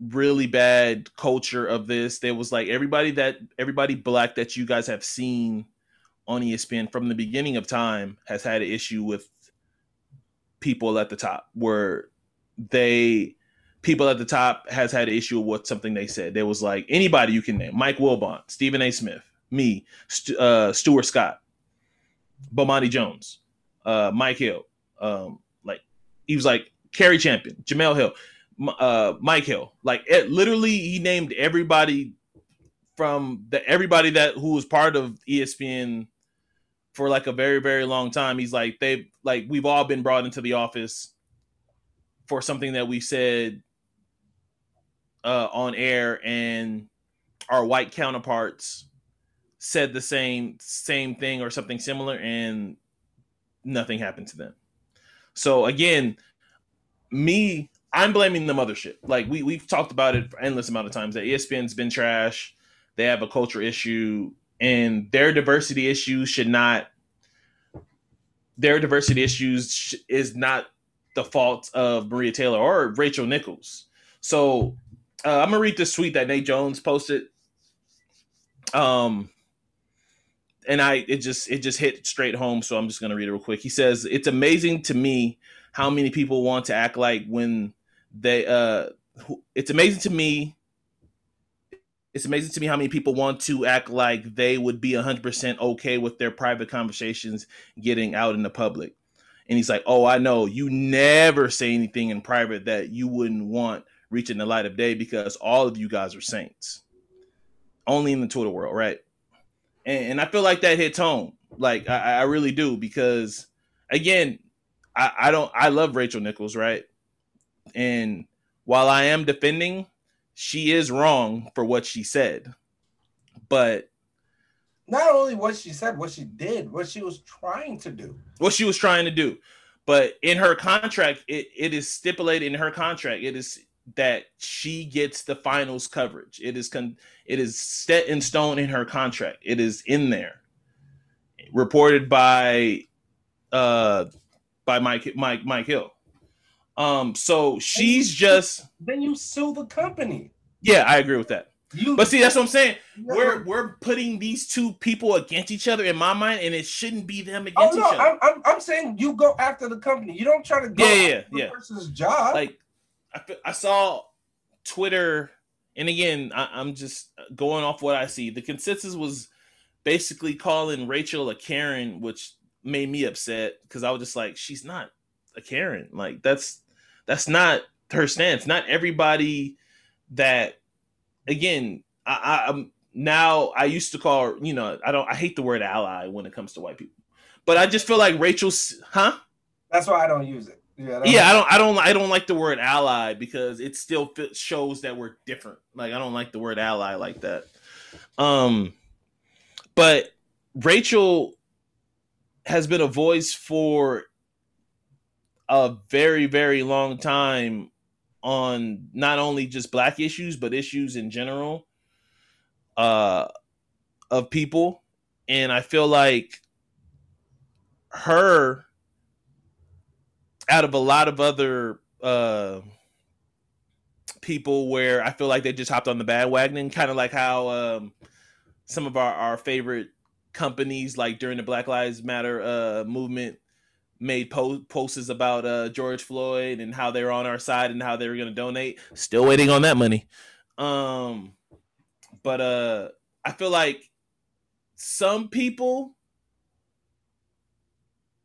really bad culture of this. There was like everybody that everybody black that you guys have seen on ESPN from the beginning of time has had an issue with people at the top where they people at the top has had an issue with something they said. There was like anybody you can name: Mike Wilbon, Stephen A. Smith, me, St- uh, Stuart Scott, Bomani Jones, uh, Mike Hill. Um, like he was like Cari Champion, Jemele Hill, uh, Mike Hill. Like it, literally, he named everybody from the everybody that who was part of ESPN for like a very very long time. He's like they've like we've all been brought into the office for something that we said uh, on air, and our white counterparts said the same same thing or something similar, and nothing happened to them. So again, me, I'm blaming the mothership. Like we we've talked about it for endless amount of times that ESPN's been trash. They have a culture issue, and their diversity issues should not. Their diversity issues sh- is not the fault of Maria Taylor or Rachel Nichols. So uh, I'm gonna read this tweet that Nate Jones posted. Um, and I it just it just hit straight home. So I'm just gonna read it real quick. He says it's amazing to me how many people want to act like when they uh, it's amazing to me. It's amazing to me how many people want to act like they would be 100% okay with their private conversations getting out in the public. And he's like, "Oh, I know you never say anything in private that you wouldn't want reaching the light of day because all of you guys are saints. Only in the Twitter world, right?" And, and I feel like that hits home. Like I, I really do because, again, I, I don't. I love Rachel Nichols, right? And while I am defending, she is wrong for what she said. But Not only what she said, what she did, what she was trying to do. what she was trying to do. But in her contract, it, it is stipulated in her contract, it is that she gets the finals coverage. It is con- it is set in stone in her contract. It is in there. Reported by uh by Mike Mike Mike Hill. Um so she's just Then you sue the company. yeah, I agree with that. You But see, that's what I'm saying. Yeah, We're we're putting these two people against each other in my mind, and it shouldn't be them Oh against no, each other. I'm, I'm, I'm saying you go after the company. You don't try to go Yeah, yeah, yeah. person's job. like I, I saw Twitter, and again, I, I'm just going off what I see. The consensus was basically calling Rachel a Karen, which made me upset because I was just like, she's not a Karen. Like that's that's not her stance. Not everybody that again, I, I'm now I used to call her, you know, I don't I hate the word ally when it comes to white people. But I just feel like Rachel's huh? That's why I don't use it. Yeah, Yeah, I don't I don't I don't like the word ally because it still shows that we're different. Like I don't like the word ally like that. Um but Rachel has been a voice for a very very long time on not only just black issues but issues in general uh of people. And I feel like her out of a lot of other uh people where I feel like they just hopped on the bandwagon, kind of like how um some of our, our favorite companies like during the Black Lives Matter uh movement made po- posts about uh George Floyd and how they're on our side and how they were going to donate. Still waiting on that money. Um but uh I feel like some people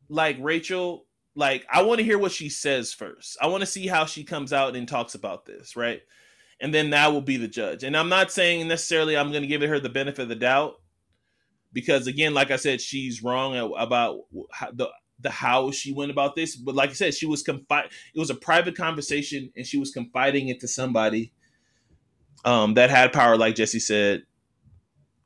like Rachel like I want to hear what she says first. I want to see how she comes out and talks about this, right? And then that will be the judge. And I'm not saying necessarily I'm going to give her the benefit of the doubt because again, like I said, she's wrong about how, the the how she went about this. But like I said, she was confide. It was a private conversation, and she was confiding it to somebody um, that had power, like Jesse said,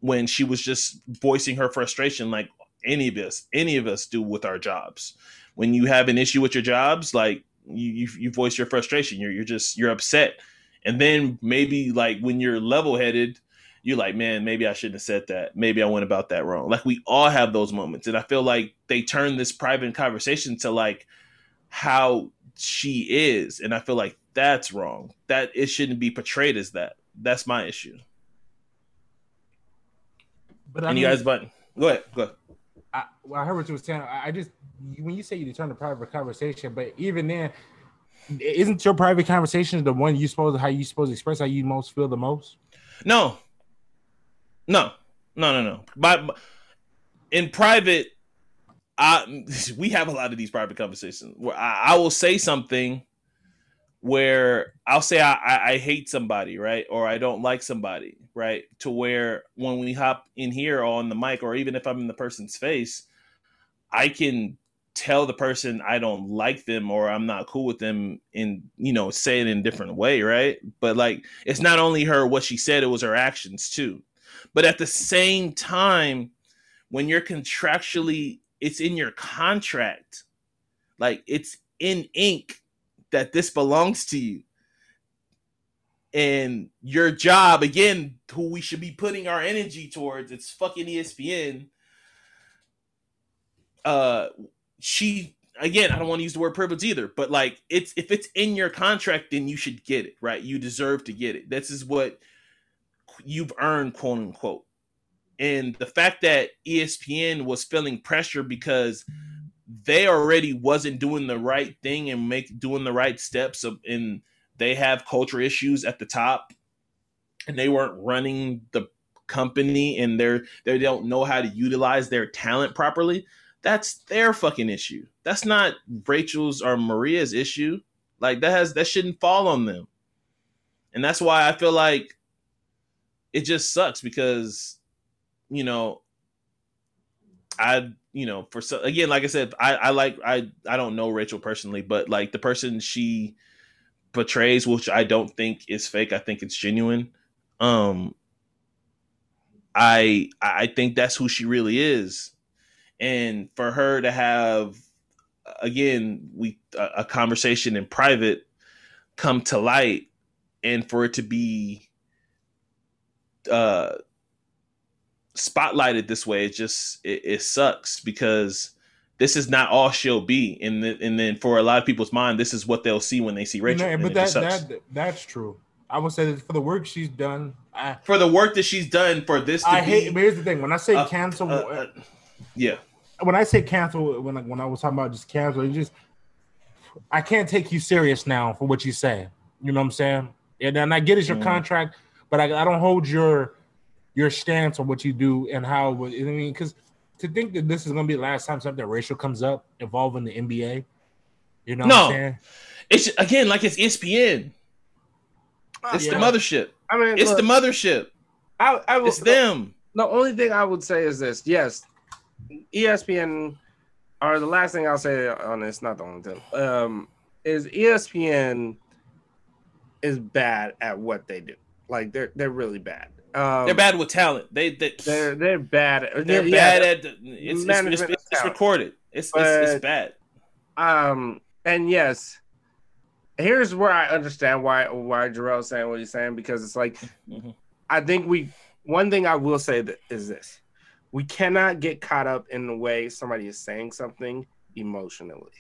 when she was just voicing her frustration, like any of us, any of us do with our jobs when you have an issue with your jobs, like you, you, you voice your frustration. You're you're just you're upset, and then maybe like when you're level headed, you're like, man, maybe I shouldn't have said that. Maybe I went about that wrong. Like we all have those moments, and I feel like they turn this private conversation to like how she is, and I feel like that's wrong. That it shouldn't be portrayed as that. That's my issue. But I and mean, you guys, but go ahead, go ahead. I, well, I heard what you were saying. I, I just when you say you turn to private conversation, but even then, isn't your private conversation the one you supposed how you supposed to express how you most feel the most? No, no, no, no, no. But in private, I we have a lot of these private conversations where I, I will say something where I'll say I, I, I hate somebody, right, or I don't like somebody, right, to where when we hop in here on the mic, or even if I'm in the person's face, I can tell the person I don't like them or I'm not cool with them and you know say it in a different way, right? But like it's not only her what she said, it was her actions too. But at the same time, when you're contractually it's in your contract, like it's in ink that this belongs to you. And your job, again, who we should be putting our energy towards, it's fucking ESPN. Uh she again, I don't want to use the word privilege either, but like it's if it's in your contract, then you should get it, right? You deserve to get it. This is what you've earned, quote unquote. And the fact that ESPN was feeling pressure because they already wasn't doing the right thing and make doing the right steps of and they have culture issues at the top and they weren't running the company and they're they don't know how to utilize their talent properly that's their fucking issue. That's not Rachel's or Maria's issue. Like that has that shouldn't fall on them. And that's why I feel like it just sucks because you know I you know for so again like I said I I like I I don't know Rachel personally but like the person she portrays which I don't think is fake I think it's genuine um I I think that's who she really is. And for her to have again we a, a conversation in private come to light and for it to be uh spotlighted this way it just it, it sucks because this is not all she'll be and the, and then for a lot of people's mind this is what they'll see when they see Rachel No, but that, that that's true. I would say that for the work she's done, I for the work that she's done for this to I be hate. But here's the thing: when I say uh, cancel, uh, uh, yeah when I say cancel, when I, when I was talking about just cancel, it just I can't take you serious now for what you say. You know what I'm saying? And, and I get it's your Mhm. contract, but I, I don't hold your your stance on what you do and how. I mean, because to think that this is going to be the last time something racial comes up involving the NBA, you know? No. what I'm saying? it's again like it's ESPN it's Yeah. the mothership I mean, it's look, the mothership I, I will, It's them. the only thing I would say is this: yes, ESPN, or the last thing I'll say on this, not the only thing, um, is ESPN is bad at what they do. Like they're they're really bad. Um, They're bad with talent. They, they They're they're bad. At, they're yeah, bad at the, it's, it's, it's, it's, recorded. It's, it's it's bad. Um, and yes, here's where I understand why why Jarrell's saying what he's saying because it's like Mhm. I think we one thing I will say that is this: we cannot get caught up in the way somebody is saying something emotionally.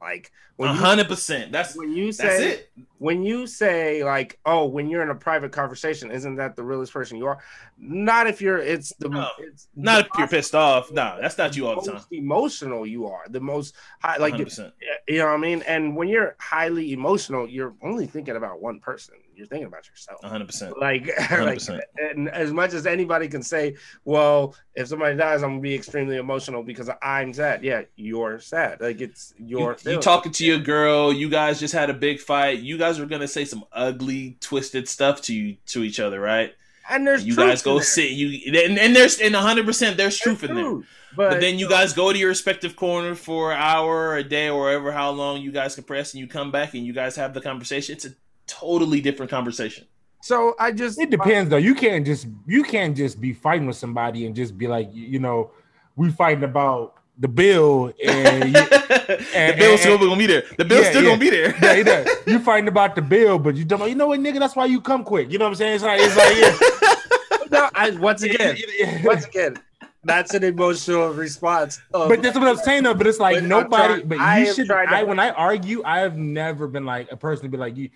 Like when hundred percent. That's when you that's say it. when you say like, oh, when you're in a private conversation, isn't that the realest person you are? Not if you're. It's the. No. it's Not if you're pissed off. No, that's not you all the time. emotional you are. The most high, like percent. you know what I mean? And when you're highly emotional, you're only thinking about one person. You're thinking about yourself. hundred percent. Like, like 100%. and as much as anybody can say, well, if somebody dies, I'm gonna be extremely emotional because I'm sad. Yeah, you're sad. Like it's your You, you talking to your girl. You guys just had a big fight. You guys were gonna say some ugly, twisted stuff to you to each other, right? and there's you guys go sit. You and, and there's and hundred percent there's truth in there. But, But, then you guys go to your respective corner for an hour or a day or whatever how long you guys compress, and you come back and you guys have the conversation. It's a totally different conversation. So I just It depends though. You can't just you can't just be fighting with somebody and just be like, you, you know, we fighting about the bill and you, the and- bill's still gonna be there. The bill's Yeah, still yeah. gonna be there. yeah, you know, you fighting about the bill, but you don't. You know what, nigga? That's why you come quick. You know what I'm saying? It's like it's like yeah. no, I, once again, once again, that's an emotional response. Of, But that's what I'm saying though. But it's like But nobody. trying- but you am should. trying to- I when I argue, I have never been like a person to be like you.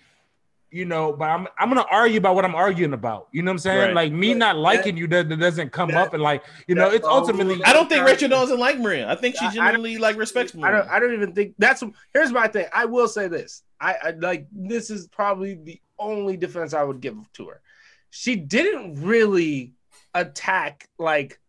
You know, but I'm I'm gonna argue about what I'm arguing about. You know what I'm saying? Right. Like me But not that- liking you that, that doesn't come that- up and like you know, it's ultimately. I don't think Rachel doesn't like Maria. I think she I- I genuinely like respects I Maria. don't. I don't even think that's. Here's my thing. I will say this. I, I like this is probably the only defense I would give to her. She didn't really attack like.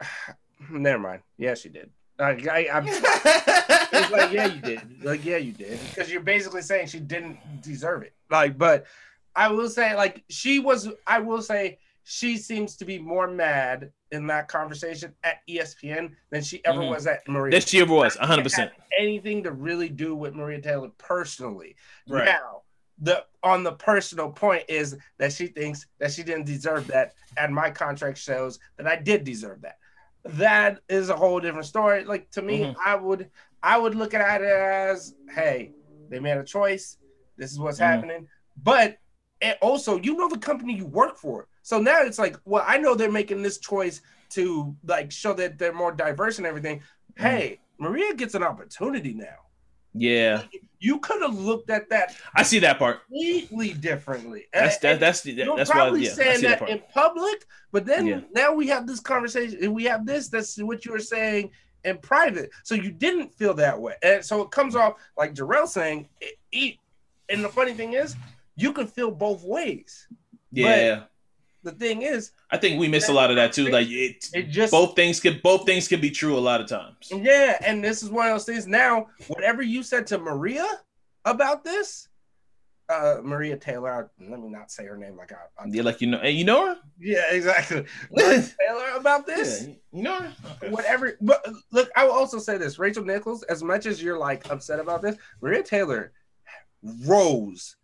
Never mind. Yeah, she did. Like, I, I'm it's like, yeah, you did. Like, yeah, you did. Because you're basically saying she didn't deserve it. Like, but I will say, like, she was. I will say she seems to be more mad in that conversation at ESPN than she ever Mhm. was at Maria That she ever was, 100%. had anything to really do with Maria Taylor personally. Right. Now, the on the personal point is that she thinks that she didn't deserve that, and my contract shows that I did deserve that. That is a whole different story. Like to me, Mhm. I would I would look at it as, hey, they made a choice. This is what's Mhm. happening. But also, you know the company you work for. So now it's like, well, I know they're making this choice to like show that they're more diverse and everything. Hey, Maria gets an opportunity now. Yeah, You could have looked at that I see that part. completely differently. That's that, that's the, that's why. probably Yeah, saying that that, in public, but then Yeah. now we have this conversation. and We have this. That's what you were saying in private. So you didn't feel that way, and so it comes off like Jarrell saying. It, it, and the funny thing is, you can feel both ways. Yeah, The thing is, I think we miss a lot of that too. Like it, it just both things can both things can be true a lot of times. Yeah, and this is one of those things. Now, whatever you said to Maria about this, uh, Maria Taylor. Let me not say her name like I. I Yeah, like you know, you know her. yeah, exactly. Taylor about this. Yeah, you know her. Okay. Whatever. But look, I will also say this: Rachel Nichols. As much as you're like upset about this, Maria Taylor rose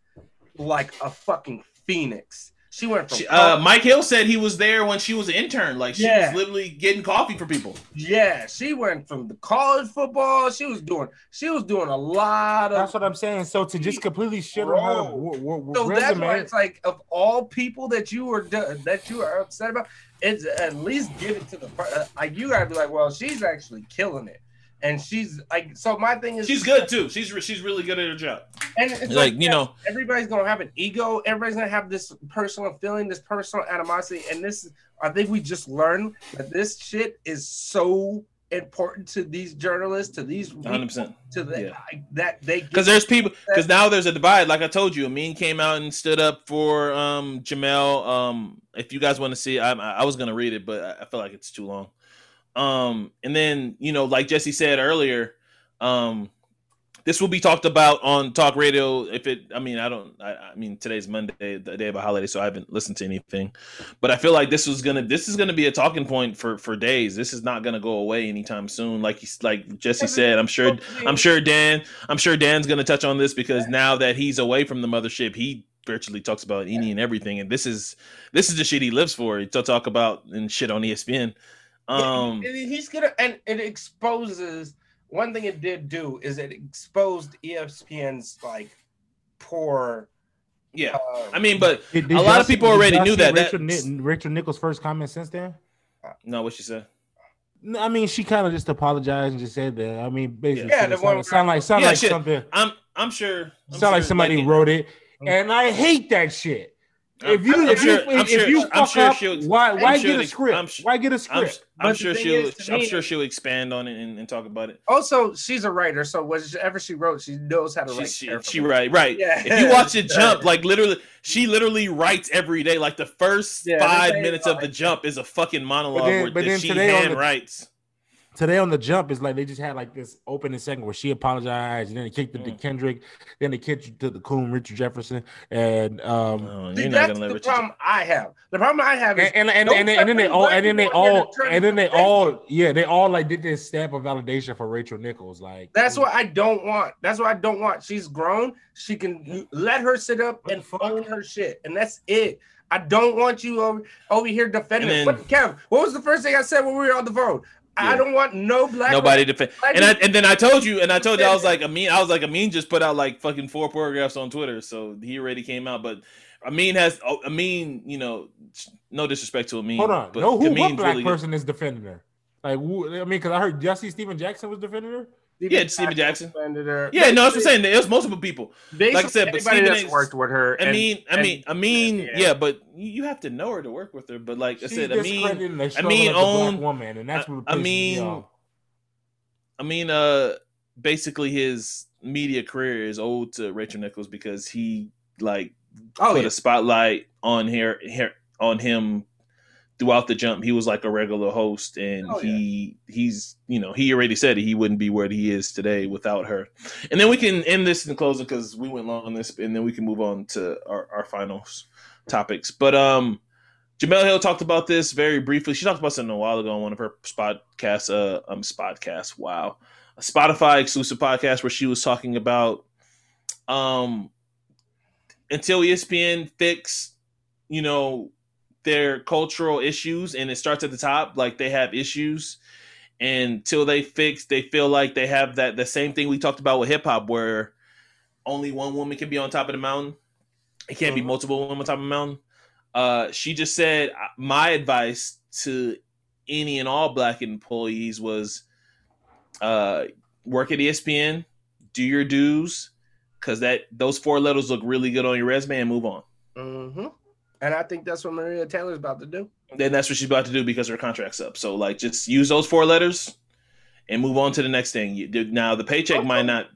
like a fucking phoenix. She went from She, uh, Mike Hill said he was there when she was an intern. Like she Yeah. was literally getting coffee for people. yeah, she went from the college football. She was doing. She was doing a lot of That's what I'm saying. So to just completely shit on her w- w- So that's why it's like of all people that you were do- that you are upset about, it's at least give it to the uh, like you gotta be like, well, she's actually killing it, and she's like, so my thing is She's good too. She's re- she's really good at her job. and it's Like you know, everybody's gonna have an ego, everybody's gonna have this personal feeling, this personal animosity, and this I think we just learned that this shit is so important to these journalists, to these 100. percent to the Yeah. like, that they Because there's people. Because now there's a divide. Like I told you, Amin came out and stood up for um Jamel. Um, if you guys want to see, I I was gonna read it, but I- I feel like it's too long. Um, and then you know, like Jesse said earlier, um, this will be talked about on talk radio. If it, I mean, I don't, I, I mean, today's Monday, the day of a holiday, so I haven't listened to anything. But I feel like this was gonna, this is gonna be a talking point for for days. This is not gonna go away anytime soon. Like he's, like Jesse said, I'm sure, I'm sure Dan, I'm sure Dan's gonna touch on this because now that he's away from the mothership, he virtually talks about any and everything, and this is this is the shit he lives for. To talk about and shit on ESPN. Um, Yeah, he's gonna and it exposes one thing it did do is it exposed ESPN's like poor. yeah. Uh, I mean, but Did- a lot of people did already knew that. Rachel, That's- Ni- Rachel Nichols' first comment since then. no, what she said. No, I mean, she kind of just apologized and just said that. I mean, basically, Yeah, it the sound, one- sound like sound Yeah, like shit. something. I'm I'm sure. I'm sound like sure, somebody wrote it, and I hate that shit. I'm- If you I'm if sure- you I'm if sure- you I'm sure up, she'll- why I'm sure get a script? I'm sh- why get a I'm, script? I'm But the sure she'll. is, I'm me- sure she'll expand on it and, and talk about it. Also, she's a writer, so whatever she wrote, she knows how to She write. she, carefully. she right right. Yeah. If you watch the jump, like literally, she literally writes every day. Like the first Yeah, five minutes of the jump is a fucking monologue then- where but then she today hand the- writes. Today on the jump is like they just had like this opening segment where she apologized and then they kicked it to Mm. Kendrick, then they kicked it to the coon Richard Jefferson, and um Oh, See, you're not that's gonna let the Richard. problem I have. The problem I have is and and and, Don't and, and then they all and then they all and then they all yeah they all like did this stamp of validation for Rachel Nichols like That's what I don't want. That's what I don't want. She's grown. She can let her sit up and the fuck? own her shit, and that's it. I don't want you over, over here defending. And then- what, Kev, what was the first thing I said when we were on the phone? I don't want no black. Nobody defend. And I and then I told you, and I told you, I was like, Amin, I was like, Amin just put out like fucking four paragraphs on Twitter, so he already came out. But Amin has, oh, Amin, you know, no disrespect to Amin. hold on but no who what Amin's black really good. person is defending her like who, I mean because I heard Jesse Stephen Jackson was defending her Yeah, Stephen Jackson. her. Yeah, no, that's what I'm saying. There's multiple people. Basically, Like I said, but anybody Stephen that's A. worked with her. I and- mean, I and- mean, I mean, yeah. yeah, but you you have to know her to work with her. But like I said, I mean, discrediting the struggle mean, of own- woman and that's what I pisses me mean. I mean, uh, basically his media career is owed to Rachel Nichols because he like oh put yeah, a spotlight on here, here on him throughout the jump. He was like a regular host, and Oh, he he's you know he already said he wouldn't be where he is today without her. And then we can end this in closing because we went long on this, and then we can move on to our our finals topics. But um. Jemele Hill talked about this very briefly. She talked about something a while ago on one of her podcasts. Uh, um, Spotcast. Wow, a Spotify exclusive podcast where she was talking about um until ESPN fix, you know, their cultural issues, and it starts at the top. Like they have issues, and until they fix, they feel like they have that the same thing we talked about with hip hop, where only one woman can be on top of the mountain. It can't be Mhm. multiple women on top of the mountain. Uh, she just said uh, my advice to any and all black employees was uh, work at ESPN, do your dues, because that those four letters look really good on your resume, and move on. hmm and I think that's what Maria Taylor's about to do. Then that's what she's about to do because her contract's up. So like, just use those four letters and move on to the next thing. You, now the paycheck might not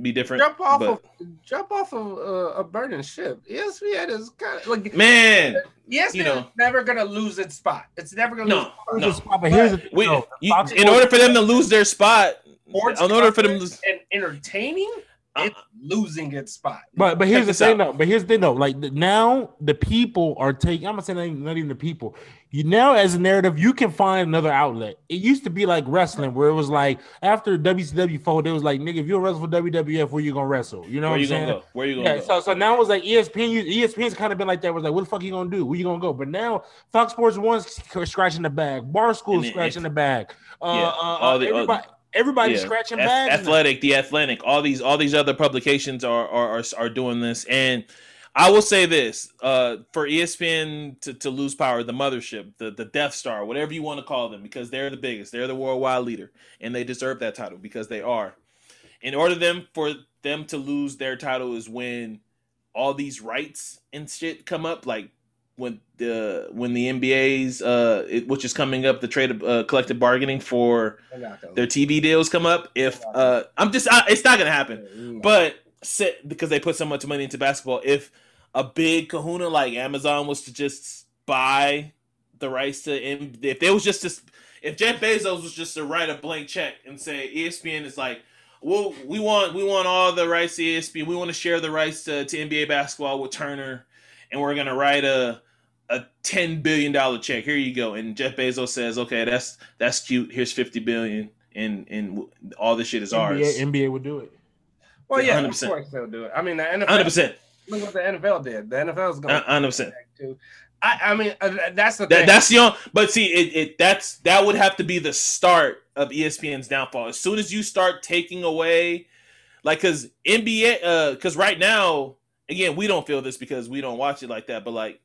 be different. Jump off but- of jump off of uh, a burning ship. E ESPN is kind of like man. ESPN you know. is never gonna lose its spot. It's never gonna No, lose. its spot. no. But here's the thing, We, though. you, in order for them to lose their spot, in order for them to lose, and entertaining, it's losing its spot. But but here's the thing out. though. But here's the thing though. Like the, now the people are taking. I'm gonna say not even, not even the people. You now as a narrative, you can find another outlet. It used to be like wrestling, where it was like after WCW folded, it was like nigga, if you wrestle for WWF, where you gonna wrestle? You know where what you I'm gonna saying? go? Where you gonna Yeah, go? so so now it's like ESPN. you- ESPN's kind of been like that. Was like, what the fuck you gonna do? Where you gonna go? But now Fox Sports One's scratching the bag. And it- scratching the bag. Uh, Yeah, uh, all the- all- everybody, everybody's Yeah. scratching bags. now. Athletic, the Athletic, all these all these other publications are are are, are doing this, and I will say this: uh, for ESPN to, to lose power, the mothership, the the Death Star, whatever you want to call them, because they're the biggest, they're the worldwide leader, and they deserve that title because they are. In order them for them to lose their title is when all these rights and shit come up, like when the when the NBA's uh, it, which is coming up, the trade uh, collective bargaining for They're not gonna their TV deals come up. If uh, I'm just, I, it's not gonna happen. But sit because they put so much money into basketball. If a big Kahuna like Amazon was to just buy the rights to, if there was just this, if Jeff Bezos was just to write a blank check and say ESPN is like, Well, we want we want all the rights to ESPN. We want to share the rights to, to NBA basketball with Turner, and we're gonna write a a ten billion dollar check. Here you go. And Jeff Bezos says, okay, that's that's cute. Here's fifty billion, and and all this shit is ours. NBA, NBA would do it. Well, yeah, of 100%. course they'll do it. I mean, the NFL. Hundred percent, Look what the NFL did. The NFL is going hundred percent. to. I, I mean, uh, that's the That, that's the only, but see, it, it that's that would have to be the start of ESPN's downfall. As soon as you start taking away, like, because NBA, uh, because right now, again, we don't feel this because we don't watch it like that, but like,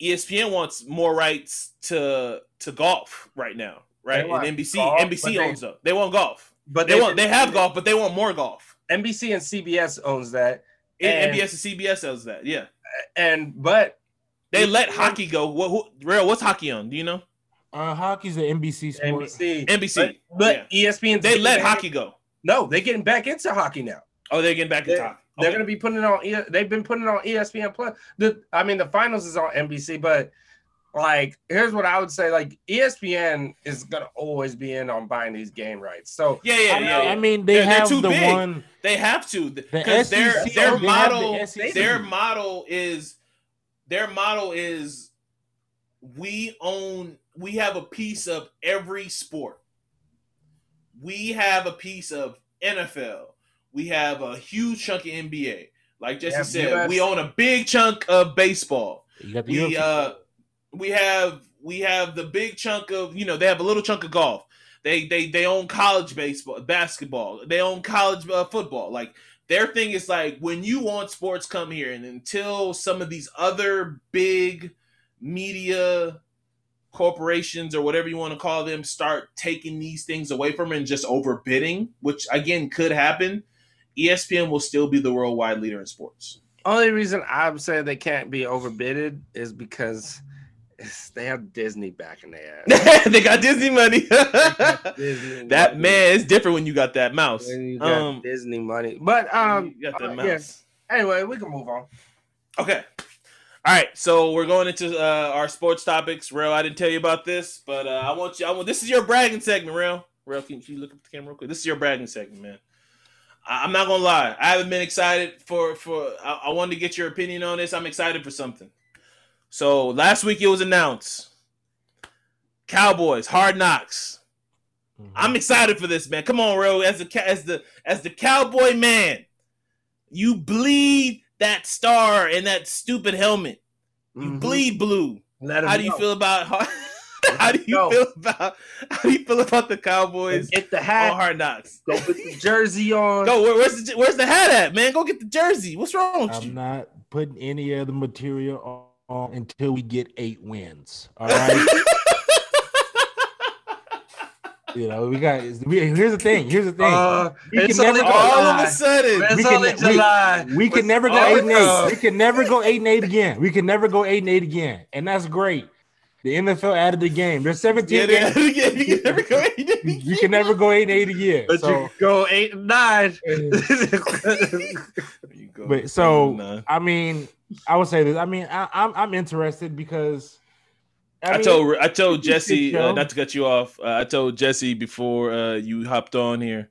ESPN wants more rights to to golf right now, right? And NBC, golf, but NBC they- owns them. They want golf. but They, want they have golf, but they want more golf. NBC and CBS owns that, And And- NBS and CBS owns that. Yeah, and but they let hockey go. What? Who, real? What's hockey on? Do you know? Uh, hockey's the NBC sport. NBC, NBC. but, but yeah. ESPN They let hockey go. No, they're getting back into hockey now. Oh, they're getting back to They're, hockey. They're Okay. going to be putting it on. They've been putting it on ESPN Plus. The I mean, the finals is on NBC, but like, here's what I would say: like, ESPN is going to always be in on buying these game rights. So Yeah, yeah, I, yeah. yeah. I mean, they They're- they're have too the big. one. they have to The because their their they have the model their model is their model is we own we have a piece of every sport. We have a piece of NFL. We have a huge chunk of NBA. Like Jesse Yeah, said, US. we own a big chunk of baseball. You got the we uh we have we have the big chunk of you know they have a little chunk of golf they they they own college baseball basketball they own college uh, football like their thing is like when you want sports come here and until some of these other big media corporations or whatever you want to call them start taking these things away from and just overbidding which again could happen espn will still be the worldwide leader in sports only reason I'm saying they can't be overbidded is because they have Disney back in their ass. they got disney money Disney that money. man it's different when you got that mouse got um Disney money. But um, got that uh, mouse yeah. anyway, we can move on. okay all right so we're going into uh our sports topics real i didn't tell you about this but uh i want you i want this is your bragging segment real real can you look at the camera real quick this is your bragging segment man i'm not gonna lie i haven't been excited for for I, I wanted to get your opinion on this i'm excited for something so last week it was announced cowboys hard knocks Mhm. I'm excited for this, man. Come on, Ro. As the as the as the cowboy man, you bleed that star and that stupid helmet. You Mhm. bleed blue. How do you know. feel about how, how do you Go. feel about how do you feel about the Cowboys Get the hat. on. Hard Knocks? Go put the jersey on. Go. Where, where's the where's the hat at, man? Go get the jersey. What's wrong with I'm you? not putting any other material on until we get eight wins. All right. you know, we got. We, here's the thing. Here's the thing. Uh, We can never go- All of a sudden, we can we- July. we can never go eight and eight. We can never go eight and eight again. We can never go eight and eight again, and that's great. The NFL added the game. There's 17 yeah, games. you can never go. You can never go eight and eight again. But So, you go eight and nine. You go. but so Nah. I mean, I would say this. I mean, I, I'm I'm interested because I, mean, told I told it's a good Jesse uh, show. not to cut you off. Uh, I told Jesse before uh, you hopped on here.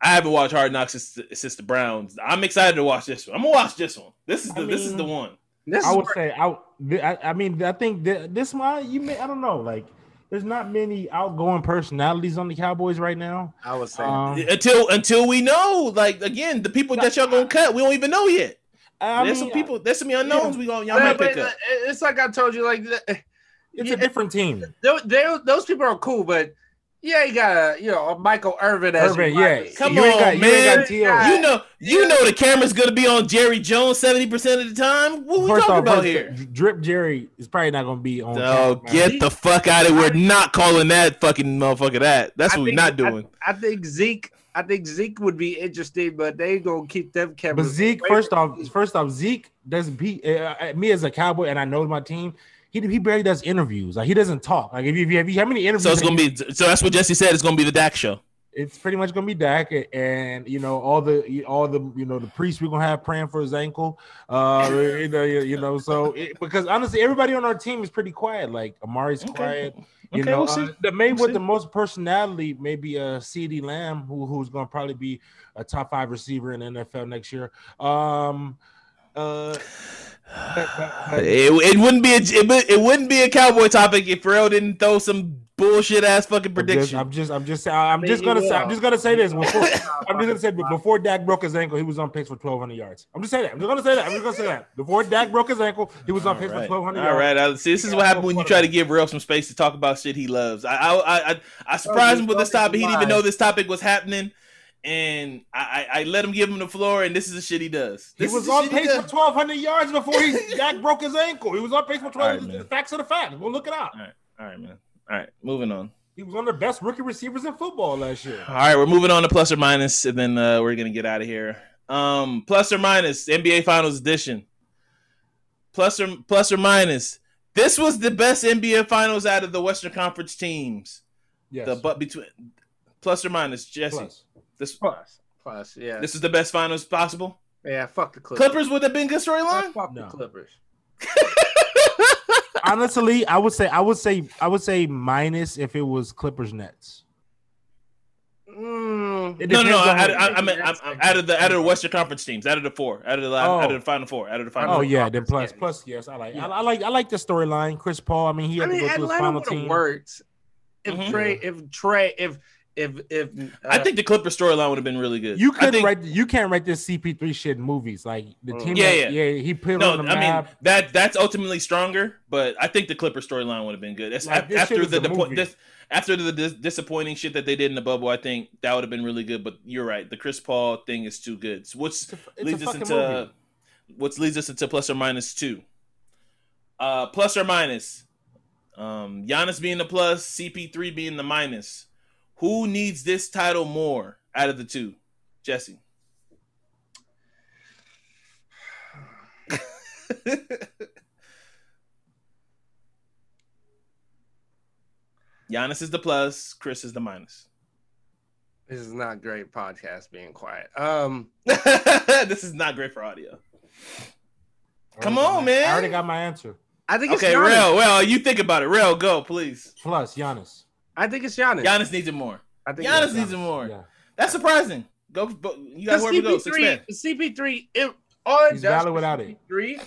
I haven't watched Hard Knocks since since the Browns. I'm excited to watch this one. I'm gonna watch this one. This is the I this is the one. This I would where- say I, I I mean I think that this one you may I don't know like there's not many outgoing personalities on the Cowboys right now. I was saying. Um, Until until we know, like again, the people that y'all gonna cut, we don't even know yet. I there's mean, some people, there's some unknowns we gonna y'all Man, might but pick up. it's like I told you, like it's yeah, a different team. those, they- those people are cool, but yeah, you got a you know a Michael Irvin as Irvin, your yeah. Come you on, got, You man. got T.O. Yeah. You know, you know the camera's gonna be on Jerry Jones seventy percent of the time. What we First talking off, about first, here? Drip Jerry is probably not going to be on. Oh, camera. get the fuck out of here. We're not calling that fucking motherfucker that. That's I what we're think- not doing. I think Zeke. I think Zeke would be interesting, but they gonna keep them But cameras. Zeke, first off, first off, Zeke doesn't. He, uh, uh, me as a cowboy, and I know my team. He, he barely does interviews. Like he doesn't talk. Like if you, if you how many interviews? So it's gonna be. So that's what Jesse said. It's gonna be the Dak show. it's pretty much gonna be Dak, and you know all the all the you know the priests we're gonna have praying for his ankle. Uh, you know, you know, so it, because honestly, everybody on our team is pretty quiet. Like Amari's Okay. quiet. You Okay, know, we'll see. uh, the main We'll with see. the most personality, maybe uh CeeDee Lamb, who who's gonna probably be a top five receiver in the NFL next year. Um, uh, It, it wouldn't be a it, it wouldn't be a cowboy topic if Pharrell didn't throw some bullshit ass fucking I'm just, prediction. I'm just, I'm just, I'm just gonna say, I'm just gonna say this. Before, I'm just gonna say before Dak broke his ankle, he was on pace for 1,200 yards. I'm just saying that. I'm just gonna say that. I'm just gonna say that. Before Dak broke his ankle, he was on All pace right. for 1,200 All yards. right, I, see, this is what happens when you try to give Real some space to talk about shit he loves. I I I, I, I surprised him with this topic. He didn't even know this topic was happening, and I, I, I let him give him the floor. And this is the shit he does. He This was on pace for 1,200 yards before he Dak broke his ankle. He was on pace for All right, 1,200. man. facts are the facts. We'll look it up. All right, man. All right, moving on. He was one of the best rookie receivers in football last year. All right, we're moving on to plus or minus, and then uh, we're gonna get out of here. Um, plus or minus NBA Finals edition. Plus or plus or minus. This was the best NBA Finals out of the Western Conference teams. Yes. The but between plus or minus, Jesse. Plus. This Plus, plus, yeah, this is the best finals possible. yeah. Fuck the Clippers. Clippers would have been good storyline. Fuck No. the Clippers. Honestly, I would say, I would say, I would say minus if it was Clippers Nets. Mm, It No, no, no. I, who- I, I mean, I'm, I'm out of the out of the Western Conference teams, out of the four, out of the last, Oh. out of the final four, out of the final. Oh four. yeah, then plus, Yeah. plus, yes, I like, Yeah. I, I like, I like the storyline. Chris Paul. I mean, he I had mean, to go through his Atlanta final would have team. worked if Mhm. Trey, if Trey, if if if uh, I think the Clipper storyline would have been really good. You couldn't think- write, you can't write this CP3 shit in movies. Like the Mm. team, Yeah, that- yeah. yeah, he put No, on the I mean that that's ultimately stronger, but I think the Clipper storyline would have been good. Like, af- this shit after the depo- this, after the dis- disappointing shit that they did in the bubble. I think that would have been really good. But you're right, the Chris Paul thing is too good. So what's It's a, leads us into movie. what leads us into plus or minus two. Uh, plus or minus, um, Giannis being the plus, CP3 being the minus. Who needs this title more out of the two? Jesse. Giannis is the plus, Chris is the minus. this is not great podcast being quiet. Um, this is not great for audio. Come on, my- man. I already got my answer. I think it's Okay, Giannis. Real, well, you think about it. Real, go, please. Plus Giannis. I think it's Giannis. Giannis needs it more. I think Giannis it's needs it more. Yeah. That's surprising. Go, go you got Because whoever goes. CP3, CP3, it, all it He's does valid without it. CP3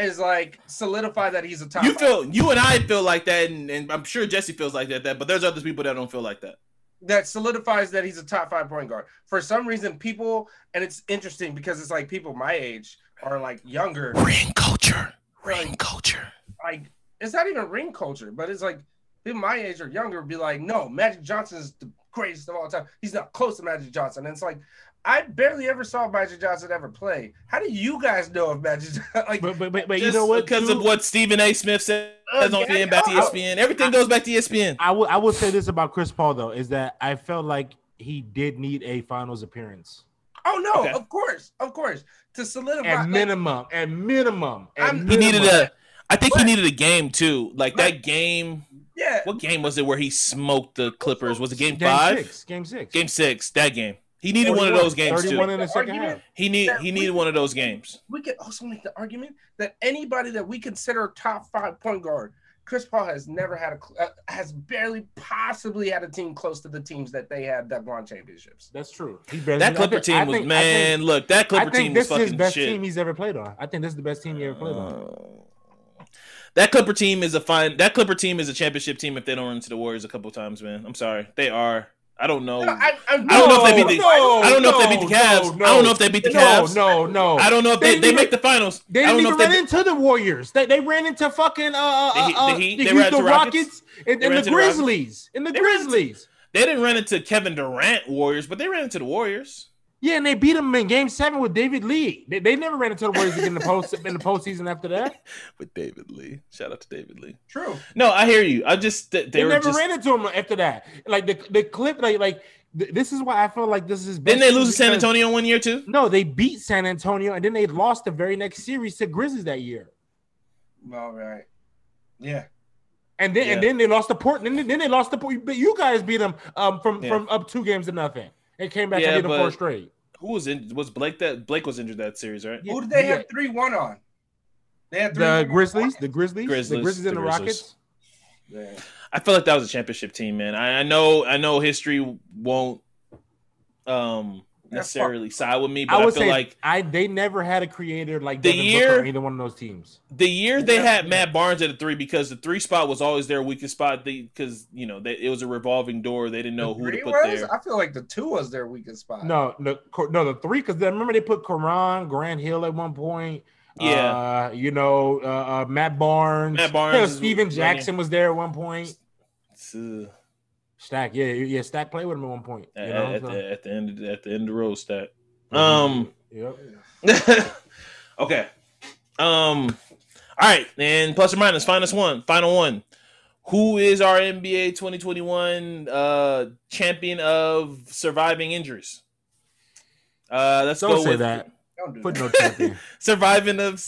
is like solidify that he's a top. You feel, you and I feel like that, and, and I'm sure Jesse feels like that. That, but there's other people that don't feel like that. that solidifies that he's a top five point guard. For some reason, people, and it's interesting because it's like people my age are like younger. Ring culture. Ring culture. Like it's not even ring culture, but it's like people my age or younger would be like, no, Magic Johnson is the greatest of all time. He's not close to Magic Johnson. And it's like I barely ever saw Magic Johnson ever play. How do you guys know of Magic? Johnson? like But but but, but you know what? Because too? of what Stephen A. Smith says Uh, on yeah, back to. ESPN. Everything goes back to ESPN. I will I will say this about Chris Paul though is that I felt like he did need a finals appearance Oh no, Okay. of course, of course. To solidify at like, minimum, at minimum, at I'm- He needed a. I think he needed a game too. Like Right. that game. yeah. What game was it where he smoked the Clippers? Was it game, game five? six, game six, Game six. That game. He needed one of those games 31 too. in the second half. He need that he we- needed one of those games. we could also make the argument that anybody that we consider top five point guard, Chris Paul has never had a uh, has barely possibly had a team close to the teams that they had that won championships. That's true. He barely, That Clipper think- team I was think- man. look, that I Clipper think, I think team this is his best shit. team he's ever played on. I think this is the best team he ever played on. Uh, that Clipper team is a fine. That Clipper team is a championship team. If they don't run into the Warriors a couple times, man, I'm sorry, they are. I don't know. No, I, I, I don't know if they beat the- No, I don't know if they beat the Cavs. no, I don't know if they beat the no, Cavs. No, no, I don't know if They they, they make the finals. They I don't didn't know even if run into the Warriors. They, they ran into fucking uh, uh, The uh, the the, they ran the into Rockets? Rockets and, and the? Grizzlies and the They ran into- Grizzlies. They didn't run into Kevin Durant Warriors, but they ran into the Warriors. Yeah, and they beat them in Game Seven with David Lee. They, they never ran into the Warriors again in the post in the postseason after that. With David Lee. Shout out to David Lee. true. No, I hear you. I just they, They, were never just. ran into them after that. Like the the clip, like like th- this is why I feel like this is. best Didn't they lose to San Antonio one year too? No, they beat San Antonio, and then they lost the very next series to Grizzlies that year. All right. Yeah. And then and then they lost to Portland. Then, then they lost to Port- but You guys beat them um, from Yeah. from up two games to nothing. They came back Yeah, and beat them four straight. Who was in? Was Blake that Blake was injured that series, right? Who did they Yeah. have three one on? They had three The Grizzlies, the Grizzlies, Grizzlies, the Grizzlies and the the Rockets. Yeah. I feel like that was a championship team, man. I, I know, I know, history won't um necessarily side with me, but I I, would feel say like I they never had a creator like The Devin Booker year- either one of those teams. the year they Yeah. had Matt Barnes at the three because the three spot was always their weakest spot. Because you know they, it was a revolving door. They didn't know The who to put was? there. I feel like the two was their weakest spot. No, no, no, the three because remember they put Karan, Grant Hill at one point. Yeah. uh, you know, uh, uh, Matt Barnes. Matt Barnes Hell, is Stephen running. Jackson was there at one point. It's, Stack, yeah, yeah, Stack played with him at one point. You at, know, at so- the at the end of the, at the end of the road stat. Um. Yep. okay. Um. All right, and plus or minus, finest one, final one. Who is our NBA 2021 uh, champion of surviving injuries? Uh, let's Don't go say with that. Don't do Footnote that. champion. surviving of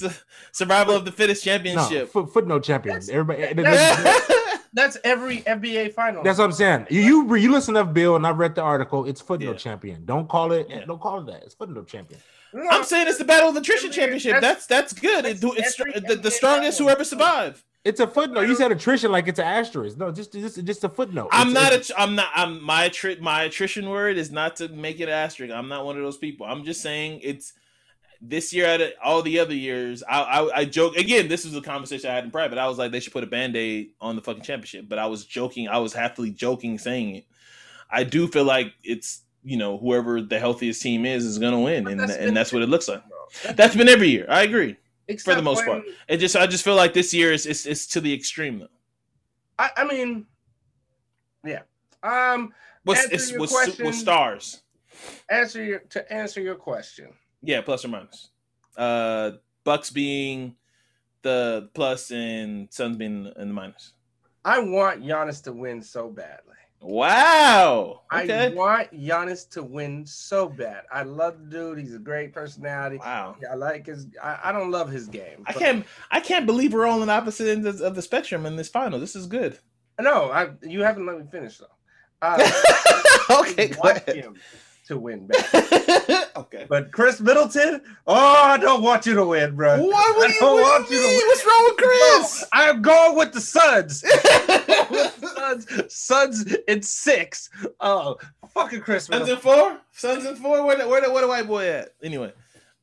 survival of the fittest No, championship. foot, footnote champion. Everybody. that's- That's every NBA final. That's what I'm saying. You you, you listen to Bill, and I read the article. It's footnote Yeah. champion. Don't call it. Yeah. Don't call it that. It's footnote champion. No, I'm saying it's the battle of the attrition Every- championship. That's that's- that's good. It, that's it's every the, the strongest battle. whoever survive. It's a footnote. You said attrition like it's an asterisk. No, just just just a footnote. I'm It's- not. it's- A, I'm not. I'm my attri- my attrition word is not to make it an asterisk. I'm not one of those people. I'm just saying it's this year. Out of all the other years, I, I I joke again. This was a conversation I had in private. I was like, they should put a band aid on the fucking championship. But I was joking. I was happily joking, saying it. I do feel like it's you know whoever the healthiest team is is going to win, and that's and that's what it looks like. That's- That's been every year. I agree. for the most when- part. It just I just feel like this year is it's, it's to the extreme though. I, I mean, yeah. Um, What's it's with, question. with stars? answer your to answer your question. Yeah, plus or minus. Uh, Bucks being the plus and Suns being in the minus. I want Giannis to win so badly. Wow. I want Giannis to win so bad. I love the dude. He's a great personality. Wow. I like his. I, I don't love his game. I can't. I can't believe we're all on the opposite ends of, of the spectrum in this final. This is good. No, I. You haven't let me finish though. Uh, okay. Go ahead. him to win bad. okay. But Chris Middleton, oh, I don't want you to win, bro. Why would I you, don't what want do you you to win. What's wrong with Chris? I'm going with the Suns. with the Suns. Suns in six. Oh, fucking Chris Suns Middleton. and four. Suns and four. Where the, where the, where the white boy at? Anyway,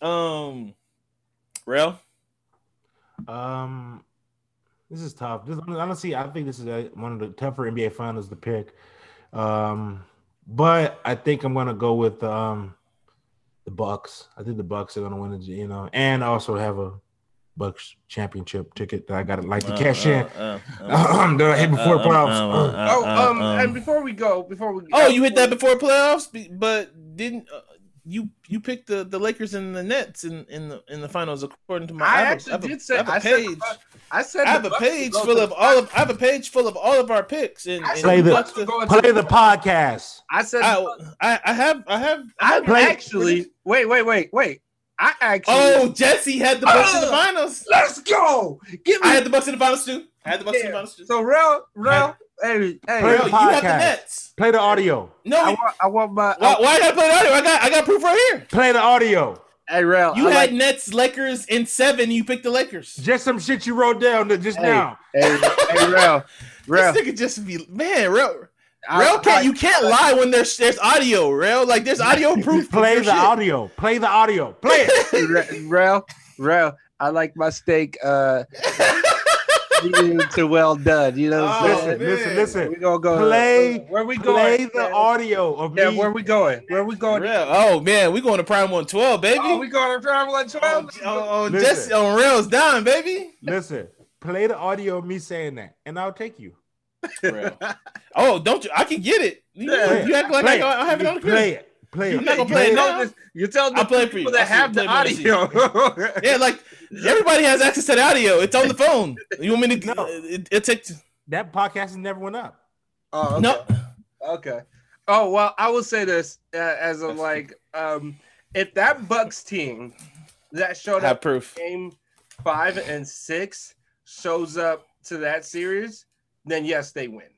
um, Real. Um, this is tough. This, honestly, I think this is a, one of the tougher NBA finals to pick. Um, but I think I'm gonna go with um the Bucks. I think the Bucks are gonna win it. You know, and also have a Bucks championship ticket that I got to like to cash in. Uh, uh, uh, Um, that I hit before uh, playoffs. uh, uh, uh, Oh, uh, um, and before we go, before we Oh, you hit that before playoffs, but didn't uh, you? You picked the, the Lakers and the Nets in, in the in the finals, according to my. I have a- actually have a- did say. have a I page. the Bucks- I said. I have a page full of all of. I have a page full of all of our picks, and, and Play the- Bucks would go into Play the podcast. I said. I, I, I have I have. I Play- actually. Wait, wait, wait, wait. I actually. Oh, Jesse had the Bucks in the Oh! finals. let's go. Give me. I had the Bucks in the finals too. I had the Bucks in the finals too. so real, real. Hey, hey. Play the you have the podcast. Nets. Play the audio. No, I want. I want my. why, why I play the audio? I got I got proof right here. Play the audio. Hey, real. You I had like- Nets, Lakers in seven. You picked the Lakers. Just some shit you wrote down just Hey. now. Hey, hey, real, real. This nigga just be man, real. I- Real can't I- you can't lie when there's there's audio, real. Like there's audio proof. Play the shit. audio. Play the audio. Play it. Re- Real, real. I like my steak uh to well done. You know what I'm Oh, saying? listen, listen, man. listen. We gonna go. Play- Where we going? Play going? the man? audio of Yeah, me. where we going? Where we going? Real. Oh man, we going to Prime 112, baby. Oh, we going to Prime at oh, twelve. oh, oh, Listen. Jesse on rails down, baby. Listen, play the audio of me saying that, and I'll take you. Real. Oh, don't you? I can get it. You, Yeah. you act like play I, I have it on the crib. Play it. Play You're it. not gonna play it you now? know this- You tell the I'll play it for people you. that I'll have the audio. Yeah, like everybody has access to the audio. It's on the phone. You want me to? No. It, it takes That podcast has never went up. Oh, okay. no. Okay. Oh well, I will say this uh, as of like, um, if that Bucks team that showed Have up proof. game five and six shows up to that series, then yes, they win.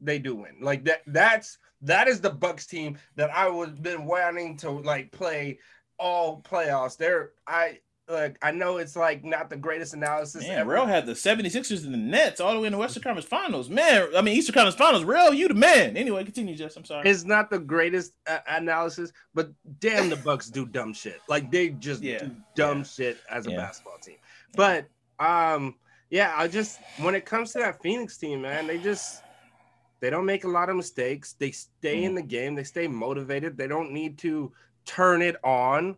They do win. Like that. That's that is the Bucks team that I was been wanting to like play all playoffs. They're I like I know it's like not the greatest analysis. Man, ever. Real had the 76ers and the Nets all the way in the Western Conference Finals. Man, I mean Eastern Conference Finals. Real, you the man. Anyway, continue, Jess. I'm sorry. It's not the greatest uh, analysis, but damn, the Bucks do dumb shit. Like they just Yeah. do dumb Yeah. shit as a Yeah. basketball team. But um, yeah, I just when it comes to that Phoenix team, man, they just they don't make a lot of mistakes. They stay Mm. in the game. They stay motivated. They don't need to turn it on.